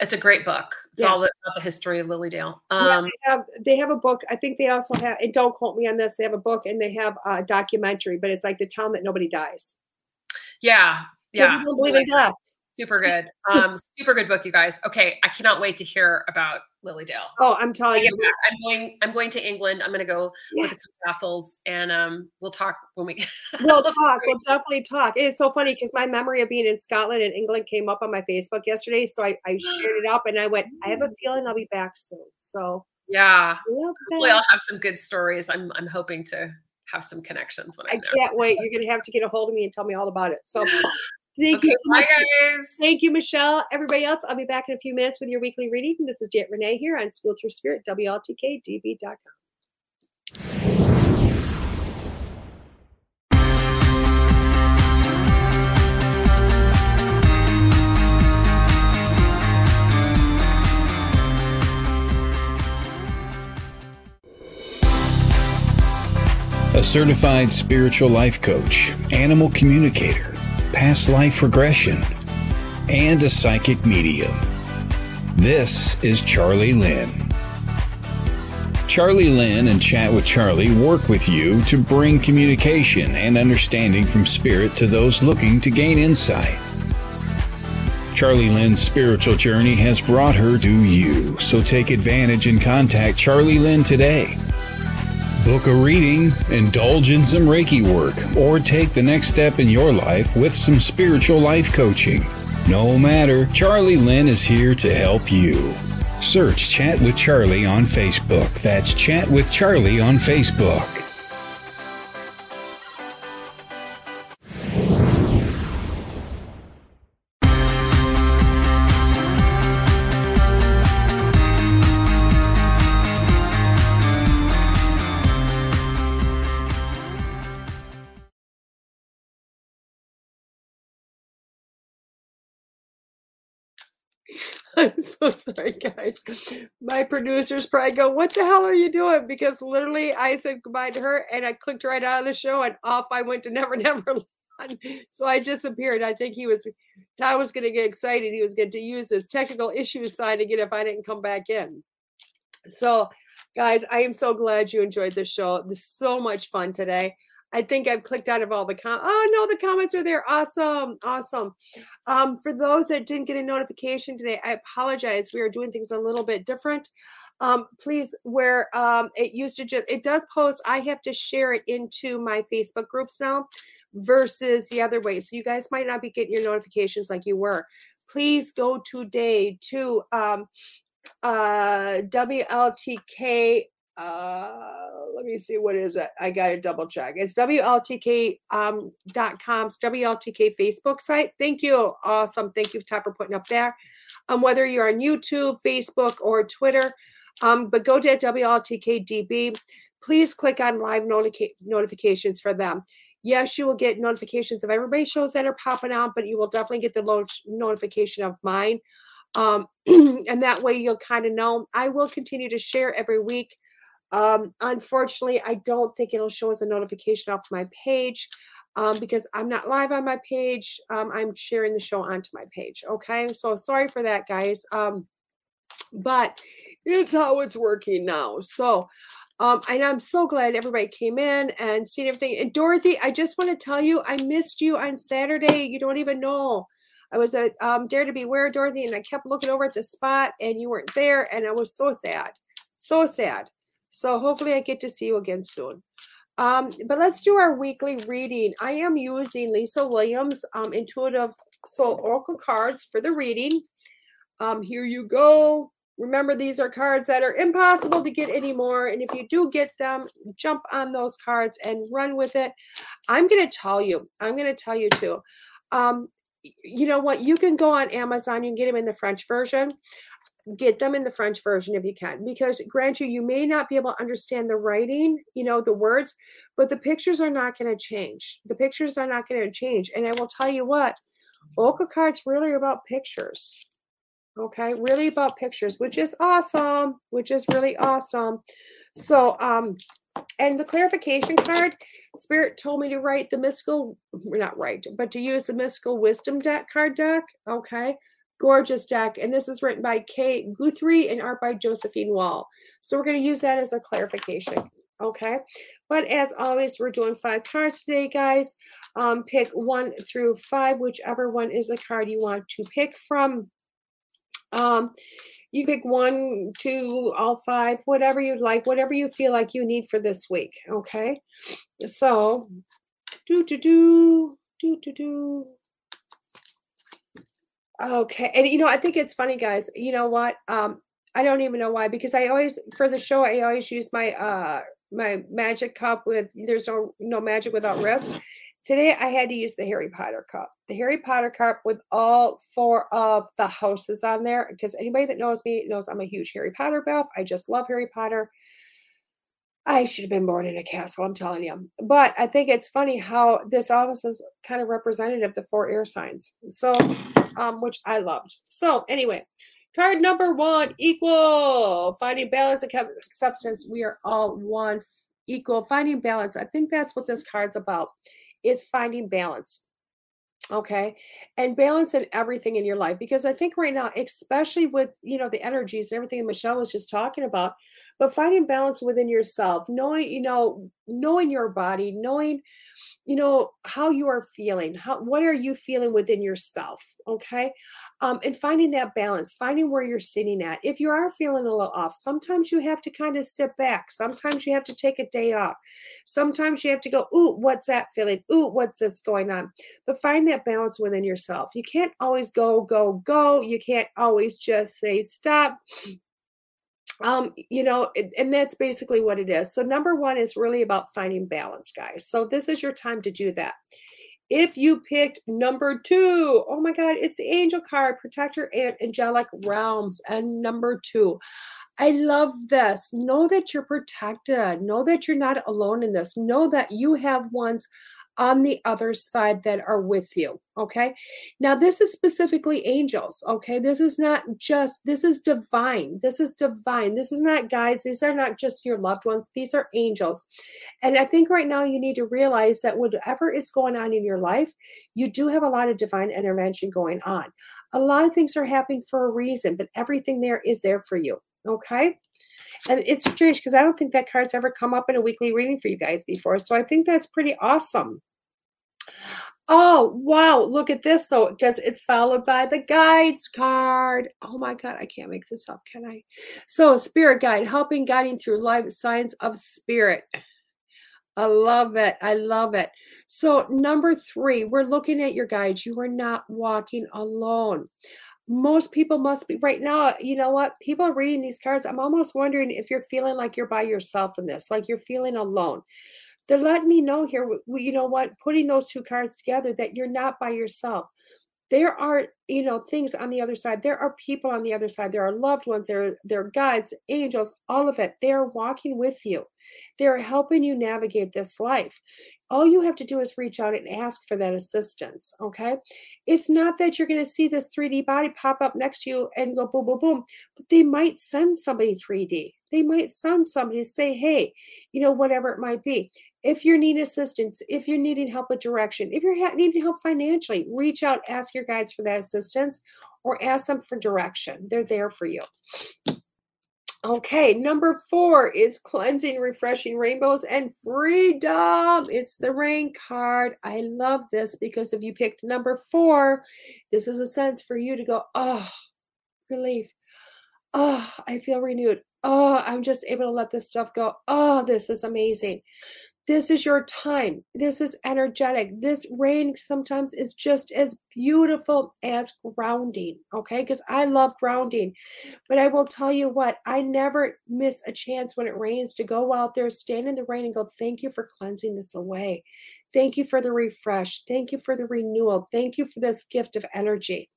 Speaker 3: It's a great book. It's yeah. all about the history of Lily Dale.
Speaker 2: Um, yeah, they have, they have a book. I think they also have. And don't quote me on this. They have a book and they have a documentary, but it's like the town that nobody dies.
Speaker 3: Yeah, yeah.
Speaker 2: Believe in death.
Speaker 3: Super good. Um, super good book, you guys. Okay, I cannot wait to hear about Lily Dale.
Speaker 2: Oh, I'm telling you,
Speaker 3: I'm going. I'm going to England. I'm going to go yeah. look at some castles, and um, we'll talk when we.
Speaker 2: we'll talk. We'll definitely talk. It's so funny because my memory of being in Scotland and England came up on my Facebook yesterday, so I, I shared it up, and I went. I have a feeling I'll be back soon. So
Speaker 3: yeah, hopefully I'll have some good stories. I'm I'm hoping to have some connections when I'm
Speaker 2: I can't wait. You're going to have to get a hold of me and tell me all about it. So Thank okay, you so much.
Speaker 3: guys.
Speaker 2: Thank you, Michelle. Everybody else, I'll be back in a few minutes with your weekly reading. This is DeEtte Renee here on School Through Spirit, WLTKDB.com.
Speaker 1: A certified spiritual life coach, animal communicator past life regression, and a psychic medium. This is Charlie Lynn. Charlie Lynn and Chat with Charlie work with you to bring communication and understanding from spirit to those looking to gain insight. Charlie Lynn's spiritual journey has brought her to you, so take advantage and contact Charlie Lynn today book a reading, indulge in some Reiki work, or take the next step in your life with some spiritual life coaching. No matter, Charlie Lynn is here to help you. Search Chat with Charlie on Facebook. That's Chat with Charlie on Facebook.
Speaker 2: I'm so sorry, guys. My producers probably go, What the hell are you doing? Because literally I said goodbye to her and I clicked right out of the show and off I went to Never Never. So I disappeared. I think he was, Todd was going to get excited. He was going to use his technical issues sign again if I didn't come back in. So, guys, I am so glad you enjoyed the show. This is so much fun today. I think I've clicked out of all the com. Oh no, the comments are there. Awesome, awesome. Um, for those that didn't get a notification today, I apologize. We are doing things a little bit different. Um, please, where um, it used to just it does post, I have to share it into my Facebook groups now, versus the other way. So you guys might not be getting your notifications like you were. Please go today to um, uh, WLTK uh, let me see what is it? I gotta double check. It's wltk um, dot com's wltk facebook site. Thank you. Awesome. Thank you todd for putting up there. Um, whether you're on youtube facebook or twitter um, but go to wltkdb please click on live notica- notifications for them. Yes you will get notifications of everybody's shows that are popping out but you will definitely get the lo- notification of mine. Um, and that way you'll kind of know. I will continue to share every week um, unfortunately, I don't think it'll show as a notification off my page um, because I'm not live on my page. Um, I'm sharing the show onto my page. Okay, so sorry for that, guys. Um, but it's how it's working now. So, um, and I'm so glad everybody came in and seen everything. And Dorothy, I just want to tell you, I missed you on Saturday. You don't even know. I was at um, Dare to Beware, Dorothy, and I kept looking over at the spot, and you weren't there, and I was so sad, so sad. So hopefully I get to see you again soon. Um, but let's do our weekly reading. I am using Lisa Williams um, Intuitive Soul Oracle cards for the reading. Um, here you go. Remember, these are cards that are impossible to get anymore. And if you do get them, jump on those cards and run with it. I'm going to tell you, I'm going to tell you too. Um, you know what? You can go on Amazon, you can get them in the French version get them in the French version if you can, because grant you, you may not be able to understand the writing, you know, the words, but the pictures are not going to change. The pictures are not going to change. And I will tell you what, Oracle cards really about pictures. Okay, really about pictures, which is awesome, which is really awesome. So, um, and the clarification card, Spirit told me to write the mystical, not write, but to use the mystical wisdom deck card deck. Okay. Gorgeous deck. And this is written by Kate Guthrie and art by Josephine Wall. So we're going to use that as a clarification Okay. But as always, we're doing five cards today, guys. Um, pick one through five, whichever one is the card you want to pick from. Um, you pick one, two, all five, whatever you'd like, whatever you feel like you need for this week. Okay. So, do, do, do, do, do, do. Okay. And, you know, I think it's funny, guys. You know what? Um, I don't even know why, because I always, for the show, I always use my, uh, my magic cup with, there's no, no magic without risk. Today I had to use the Harry Potter cup. The Harry Potter cup with all four of the houses on there. Because anybody that knows me knows I'm a huge Harry Potter buff. I just love Harry Potter. I should have been born in a castle, I'm telling you. But I think it's funny how this office is kind of representative of the four air signs. So, um, which I loved. So anyway, card number one, equal. Finding balance and acceptance. We are all one equal. Finding balance. I think that's what this card's about is finding balance okay and balance in everything in your life because i think right now especially with you know the energies and everything michelle was just talking about but finding balance within yourself knowing you know knowing your body knowing you know how you are feeling how what are you feeling within yourself okay? Um and finding that balance finding where you're sitting at. If you are feeling a little off sometimes you have to kind of sit back. Sometimes you have to take a day off. Sometimes you have to go ooh what's that feeling? Ooh what's this going on? But find that balance within yourself. You can't always go go go. You can't always just say stop um you know and that's basically what it is so number one is really about finding balance guys so this is your time to do that if you picked number two, oh my god it's the angel card protector and angelic realms and number two I love this. Know that you're protected. Know that you're not alone in this. Know that you have ones on the other side that are with you. Okay. Now, this is specifically angels. Okay. This is not just, this is divine. This is divine. This is not guides. These are not just your loved ones. These are angels. And I think right now you need to realize that whatever is going on in your life, you do have a lot of divine intervention going on. A lot of things are happening for a reason, but everything there is there for you. Okay. And it's strange because I don't think that card's ever come up in a weekly reading for you guys before. So I think that's pretty awesome. Oh, wow. Look at this, though, because it's followed by the guides card. Oh, my God. I can't make this up, can I? So, spirit guide, helping guiding through life signs of spirit. I love it. I love it. So, number three, we're looking at your guides. You are not walking alone. Most people must be right now. You know what? People are reading these cards. I'm almost wondering if you're feeling like you're by yourself in this, like you're feeling alone they're letting me know here, you know what, putting those two cards together that you're not by yourself. There are, you know, things on the other side. There are people on the other side. There are loved ones. There, there are guides, angels, all of it. They are walking with you. They're helping you navigate this life all you have to do is reach out and ask for that assistance okay it's not that you're going to see this 3d body pop up next to you and go boom boom boom but they might send somebody 3d they might send somebody to say hey you know whatever it might be if you're needing assistance, if you're needing help with direction, if you're needing help financially, reach out, ask your guides for that assistance or ask them for direction. They're there for you. Okay, number four is cleansing, refreshing rainbows and freedom. It's the rain card. I love this because if you picked number four, this is a sense for you to go, oh, relief. Oh, I feel renewed. Oh, I'm just able to let this stuff go. Oh, this is amazing. This is your time. This is energetic. This rain sometimes is just as beautiful as grounding, okay? Because I love grounding. But I will tell you what, I never miss a chance when it rains to go out there, stand in the rain, and go, Thank you for cleansing this away. Thank you for the refresh. Thank you for the renewal. Thank you for this gift of energy.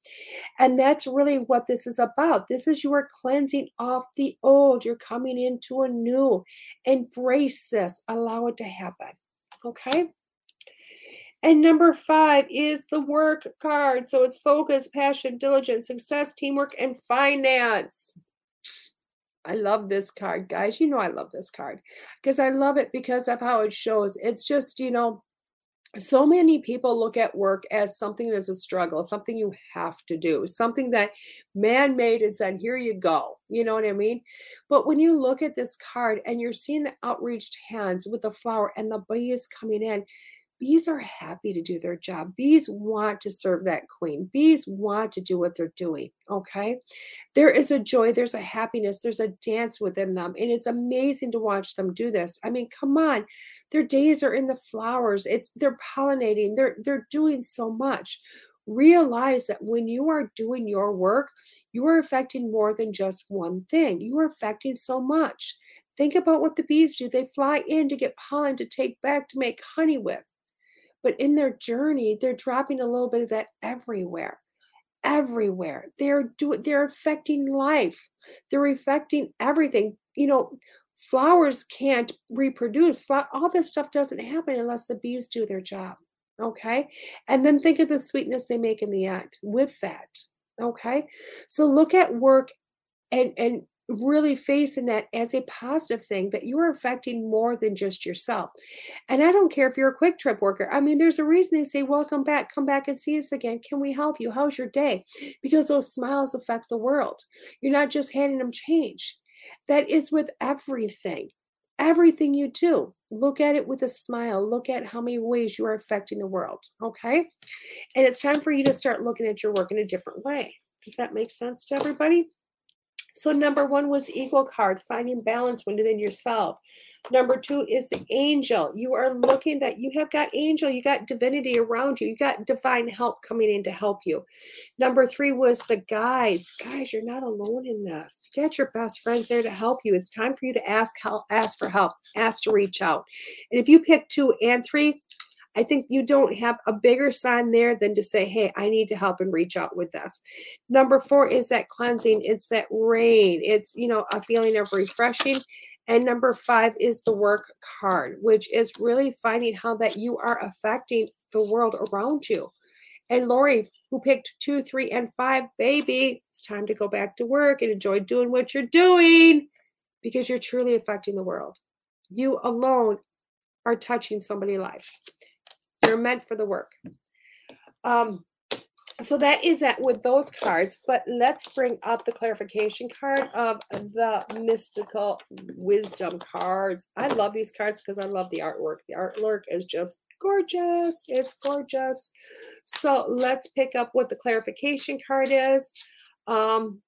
Speaker 2: And that's really what this is about. This is you are cleansing off the old. You're coming into a new. Embrace this. Allow it to happen. Okay. And number five is the work card. So it's focus, passion, diligence, success, teamwork, and finance. I love this card, guys. You know I love this card because I love it because of how it shows. It's just, you know, so many people look at work as something that's a struggle, something you have to do, something that man made and said, here you go. You know what I mean? But when you look at this card and you're seeing the outreached hands with the flower and the bees coming in, bees are happy to do their job. Bees want to serve that queen. Bees want to do what they're doing. Okay. There is a joy, there's a happiness, there's a dance within them. And it's amazing to watch them do this. I mean, come on. Their days are in the flowers. It's they're pollinating. They're they're doing so much. Realize that when you are doing your work, you are affecting more than just one thing. You are affecting so much. Think about what the bees do. They fly in to get pollen to take back to make honey with. But in their journey, they're dropping a little bit of that everywhere. Everywhere. They're doing they're affecting life. They're affecting everything. You know, flowers can't reproduce. All this stuff doesn't happen unless the bees do their job. Okay. And then think of the sweetness they make in the end with that. Okay. So look at work and and really facing that as a positive thing that you are affecting more than just yourself. And I don't care if you're a QuikTrip worker. I mean, there's a reason they say, Welcome back, come back and see us again. Can we help you? How's your day? Because those smiles affect the world. You're not just handing them change. That is with everything. Everything you do, look at it with a smile. Look at how many ways you are affecting the world. Okay. And it's time for you to start looking at your work in a different way. Does that make sense to everybody? So number one was eagle card, finding balance within yourself. Number two is the angel. You are looking that you have got angel, you got divinity around you, you got divine help coming in to help you. Number three was the guides. Guys, you're not alone in this. You got your best friends there to help you. It's time for you to ask help, ask for help, ask to reach out. And if you pick two and three, I think you don't have a bigger sign there than to say, hey, I need to help and reach out with this. Number four is that cleansing. It's that rain. It's, you know, a feeling of refreshing. And number five is the work card, which is really finding how that you are affecting the world around you. And Lori, who picked two, three, and five, baby, it's time to go back to work and enjoy doing what you're doing because you're truly affecting the world. You alone are touching somebody's lives. You're meant for the work. Um, so that is that with those cards, but let's bring up the clarification card of the mystical wisdom cards. I love these cards because I love the artwork. The artwork is just gorgeous. It's gorgeous. So let's pick up what the clarification card is. Um,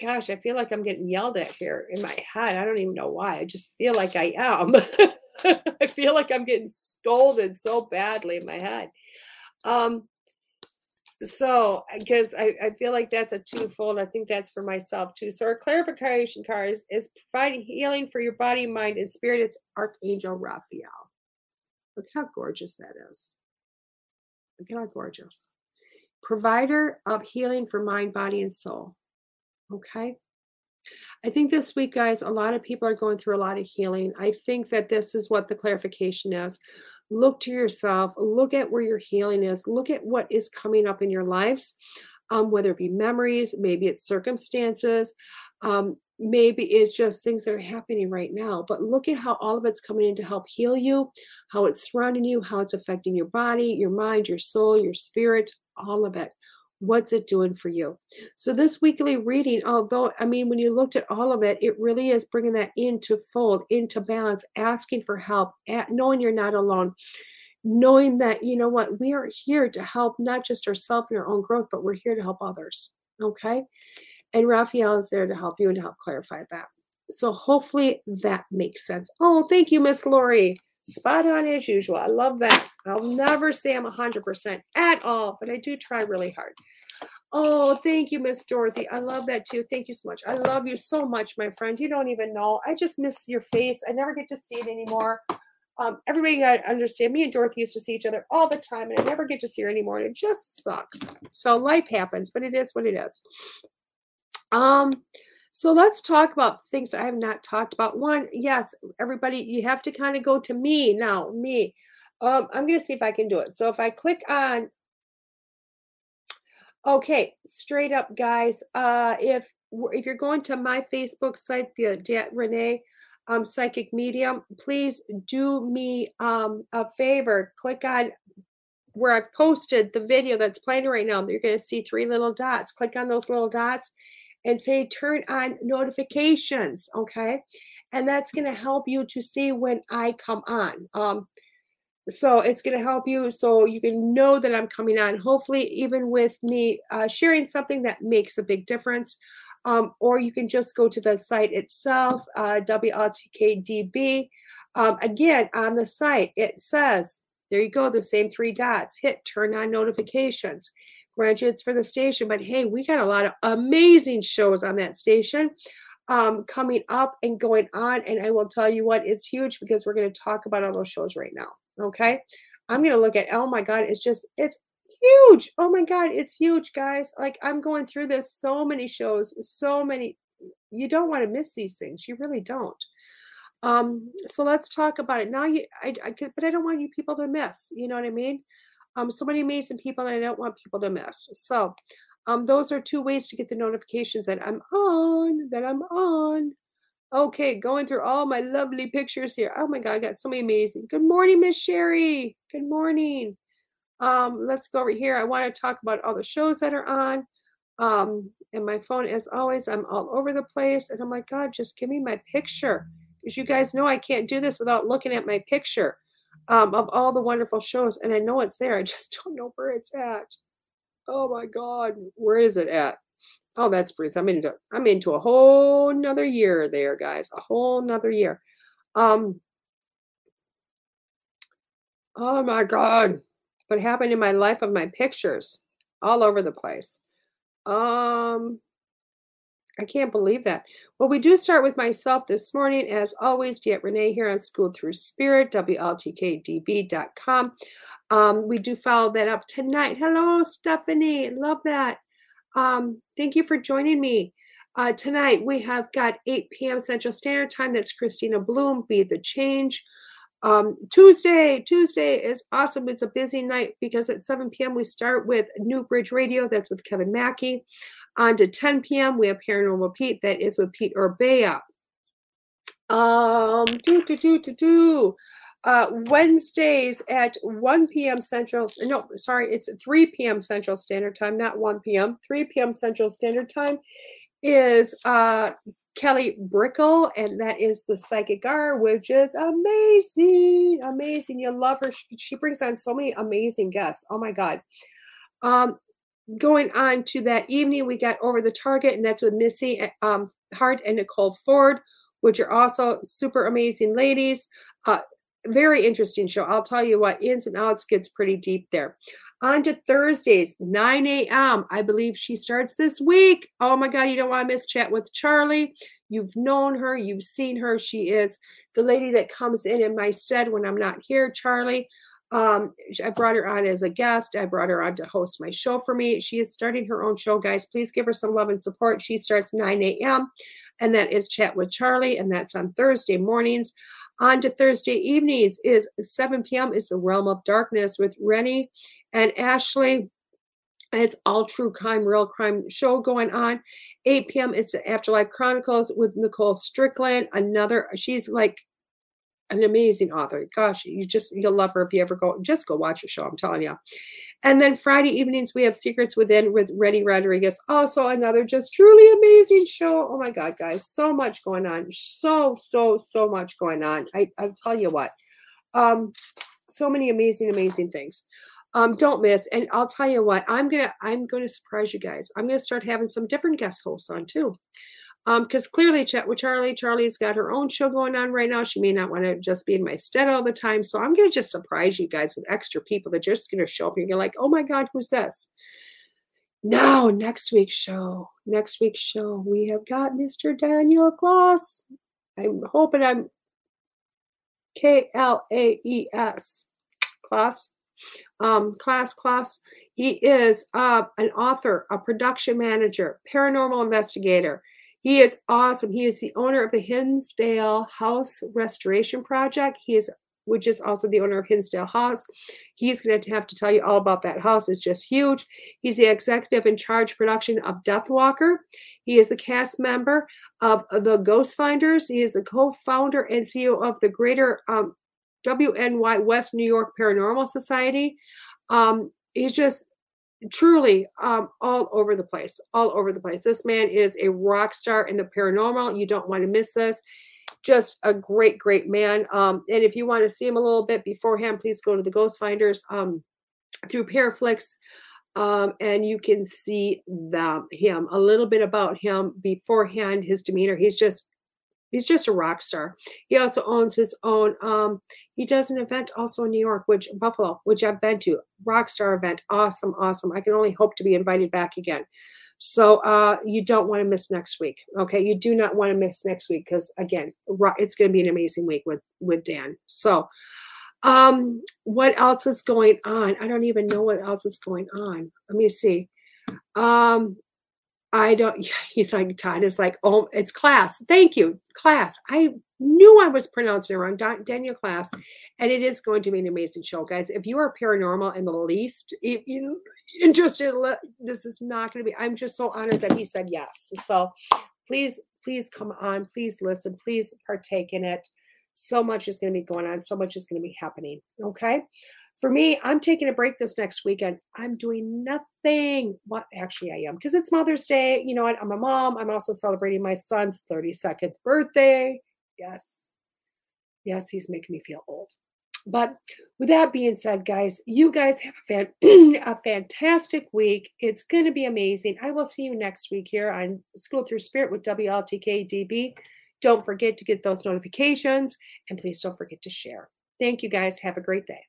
Speaker 2: gosh, I feel like I'm getting yelled at here in my head. I don't even know why. I just feel like I am. I feel like I'm getting scolded so badly in my head. Um, so because I, I feel like that's a twofold i think that's for myself too. So our clarification card is, is providing healing for your body mind and spirit. It's archangel raphael. Look how gorgeous that is. Look how gorgeous. Provider of healing for mind body and soul. Okay I think this week, guys, a lot of people are going through a lot of healing. I think that this is what the clarification is. Look to yourself, look at where your healing is, look at what is coming up in your lives, um, whether it be memories, maybe it's circumstances, um, maybe it's just things that are happening right now. But look at how all of it's coming in to help heal you, how it's surrounding you, how it's affecting your body, your mind, your soul, your spirit, all of it what's it doing for you? So this weekly reading although i mean when you looked at all of it it really is bringing that into fold into balance asking for help at, knowing you're not alone knowing that you know what we are here to help not just ourselves in our own growth but we're here to help others okay? And raphael is there to help you and to help clarify that. So hopefully that makes sense. Oh thank you miss lori. Spot on as usual. I love that i'll never say i'm 100% at all but i do try really hard Oh, thank you, Miss Dorothy. I love that too. Thank you so much. I love you so much, my friend. You don't even know. I just miss your face. I never get to see it anymore. Um, everybody got to understand. Me and Dorothy used to see each other all the time, and I never get to see her anymore. And it just sucks. So life happens, but it is what it is. Um, so let's talk about things I have not talked about. One, yes, everybody, you have to kind of go to me now. Me. Um, I'm going to see if I can do it. So if I click on Okay, straight up, guys. Uh, if if you're going to my Facebook site, DeEtte Renee, um, psychic medium, please do me um, a favor. Click on where I've posted the video that's playing right now. You're going to see three little dots. Click on those little dots and say turn on notifications. Okay. And that's going to help you to see when I come on. Um, so it's going to help you so you can know that I'm coming on. Hopefully, even with me uh, sharing something that makes a big difference. Um, or you can just go to the site itself, uh, WLTKDB. Um, again, on the site, it says, there you go, the same three dots. Hit turn on notifications. Granted, it's for the station, but hey, we got a lot of amazing shows on that station um, coming up and going on. And I will tell you what, it's huge because we're going to talk about all those shows right now. Okay. I'm going to look at, oh my God, it's just, it's huge. Oh my God, it's huge, guys. Like I'm going through this, so many shows, so many. You don't want to miss these things. You really don't. Um, so let's talk about it now. You, I, I could, but I don't want you people to miss. You know what I mean? Um, so many amazing people, and I don't want people to miss. So, um, those are two ways to get the notifications that I'm on. That I'm on. Okay, going through all my lovely pictures here. Oh my God, I got so many amazing. Good morning, Miss Sherry. Good morning. Um, let's go over here. I want to talk about all the shows that are on. Um, and my phone, as always, I'm all over the place. And I'm like, God, just give me my picture. Because you guys know I can't do this without looking at my picture um, of all the wonderful shows. And I know it's there. I just don't know where it's at. Oh my God, where is it at? Oh, that's Bruce. I'm into I'm into a whole nother year there, guys. A whole nother year. Um Oh my God. What happened in my life of my pictures all over the place. Um I can't believe that. Well, we do start with myself this morning, as always. DeEtte Renee here on School Through Spirit, WLTKDB.com. Um, we do follow that up tonight. Hello, Stephanie. Love that. Um, thank you for joining me. Uh, tonight we have got 8 p.m. Central Standard Time. That's Christina Bloom, Be the Change. Um, Tuesday, Tuesday is awesome. It's a busy night because at 7 p.m. we start with New Bridge Radio. That's with Kevin Mackey. On to 10 p.m. we have Paranormal Pete. That is with Pete Orbea. Um, do do do do do uh, Wednesdays at 1 p.m. Central. No, sorry, it's 3 p.m. Central Standard Time, not 1 p.m. 3 p.m. Central Standard Time is uh, Kelly Brickle, and that is the Psychic Gar, which is amazing, amazing. You love her. She, she brings on so many amazing guests. Oh my God. Um, going on to that evening, we got Over the Target, and that's with Missy um, Hart and Nicole Ford, which are also super amazing ladies. Uh, very interesting show. I'll tell you what, ins and outs gets pretty deep there. On to Thursdays, 9 a.m. I believe she starts this week. Oh my God, you don't want to miss Chat with Charlie. You've known her, you've seen her. She is the lady that comes in in my stead when I'm not here, Charlie. Um, I brought her on as a guest. I brought her on to host my show for me. She is starting her own show, guys. Please give her some love and support. She starts 9 a.m. and that is Chat with Charlie, and that's on Thursday mornings. On to Thursday evenings is 7 p.m. is the Realm of Darkness with Rennie and Ashley. It's all true crime, real crime show going on. 8 p.m. is the Afterlife Chronicles with Nicole Strickland. Another, she's like an amazing author. Gosh, you just you'll love her if you ever go. Just go watch her show. I'm telling you. And then Friday evenings we have Secrets Within with Rennie Rodriguez. Also another just truly amazing show. Oh my God, guys, so much going on. So so so much going on. I I'll tell you what, um, so many amazing amazing things. Um, don't miss. And I'll tell you what, I'm gonna I'm gonna surprise you guys. I'm gonna start having some different guest hosts on too. Um, because clearly chat with Charlie. Charlie's got her own show going on right now. She may not want to just be in my stead all the time. So I'm gonna just surprise you guys with extra people that just gonna show up and you're like, oh my god, who's this? Now, next week's show, next week's show, we have got Mr. Daniel Klaes. I'm hoping I'm K L A E S. Klaes. Um, class, class. He is uh, an author, a production manager, paranormal investigator he is awesome. He is the owner of the Hinsdale House Restoration Project. He is which is also the owner of Hinsdale House. He's going to have to tell you all about that house. It's just huge. He's the executive in charge production of Death Walker. He is the cast member of the Ghost Finders. He is the co-founder and CEO of the Greater um, WNY West New York Paranormal Society. Um, he's just truly um, all over the place, all over the place. This man is a rock star in the paranormal. You don't want to miss this. Just a great, great man. Um, and if you want to see him a little bit beforehand, please go to the Ghost Finders um, through Paraflix. Um, and you can see them, him a little bit about him beforehand, his demeanor. He's just he's just a rock star. He also owns his own. Um, he does an event also in New York, which Buffalo, which I've been to. Rock star event, awesome, awesome. I can only hope to be invited back again. So uh, you don't want to miss next week. Okay, you do not want to miss next week because again, it's going to be an amazing week with with Dan. So. Um, what else is going on? I don't even know what else is going on. Let me see. Um, I don't, he's like, Todd is like, oh, it's class. Thank you, class. I knew I was pronouncing it wrong, Daniel Klaes. And it is going to be an amazing show, guys. If you are paranormal in the least interested, this is not going to be, I'm just so honored that he said yes. So please, please come on. Please listen. Please partake in it. So much is going to be going on. So much is going to be happening. Okay for me, I'm taking a break this next weekend. I'm doing nothing. What actually I am because it's Mother's Day. You know what? I'm a mom. I'm also celebrating my son's 32nd birthday. Yes. Yes, he's making me feel old. But with that being said, guys, you guys have a, fan- a fantastic week. It's going to be amazing. I will see you next week here on School Through Spirit with WLTKDB. Don't forget to get those notifications and please don't forget to share. Thank you guys. Have a great day.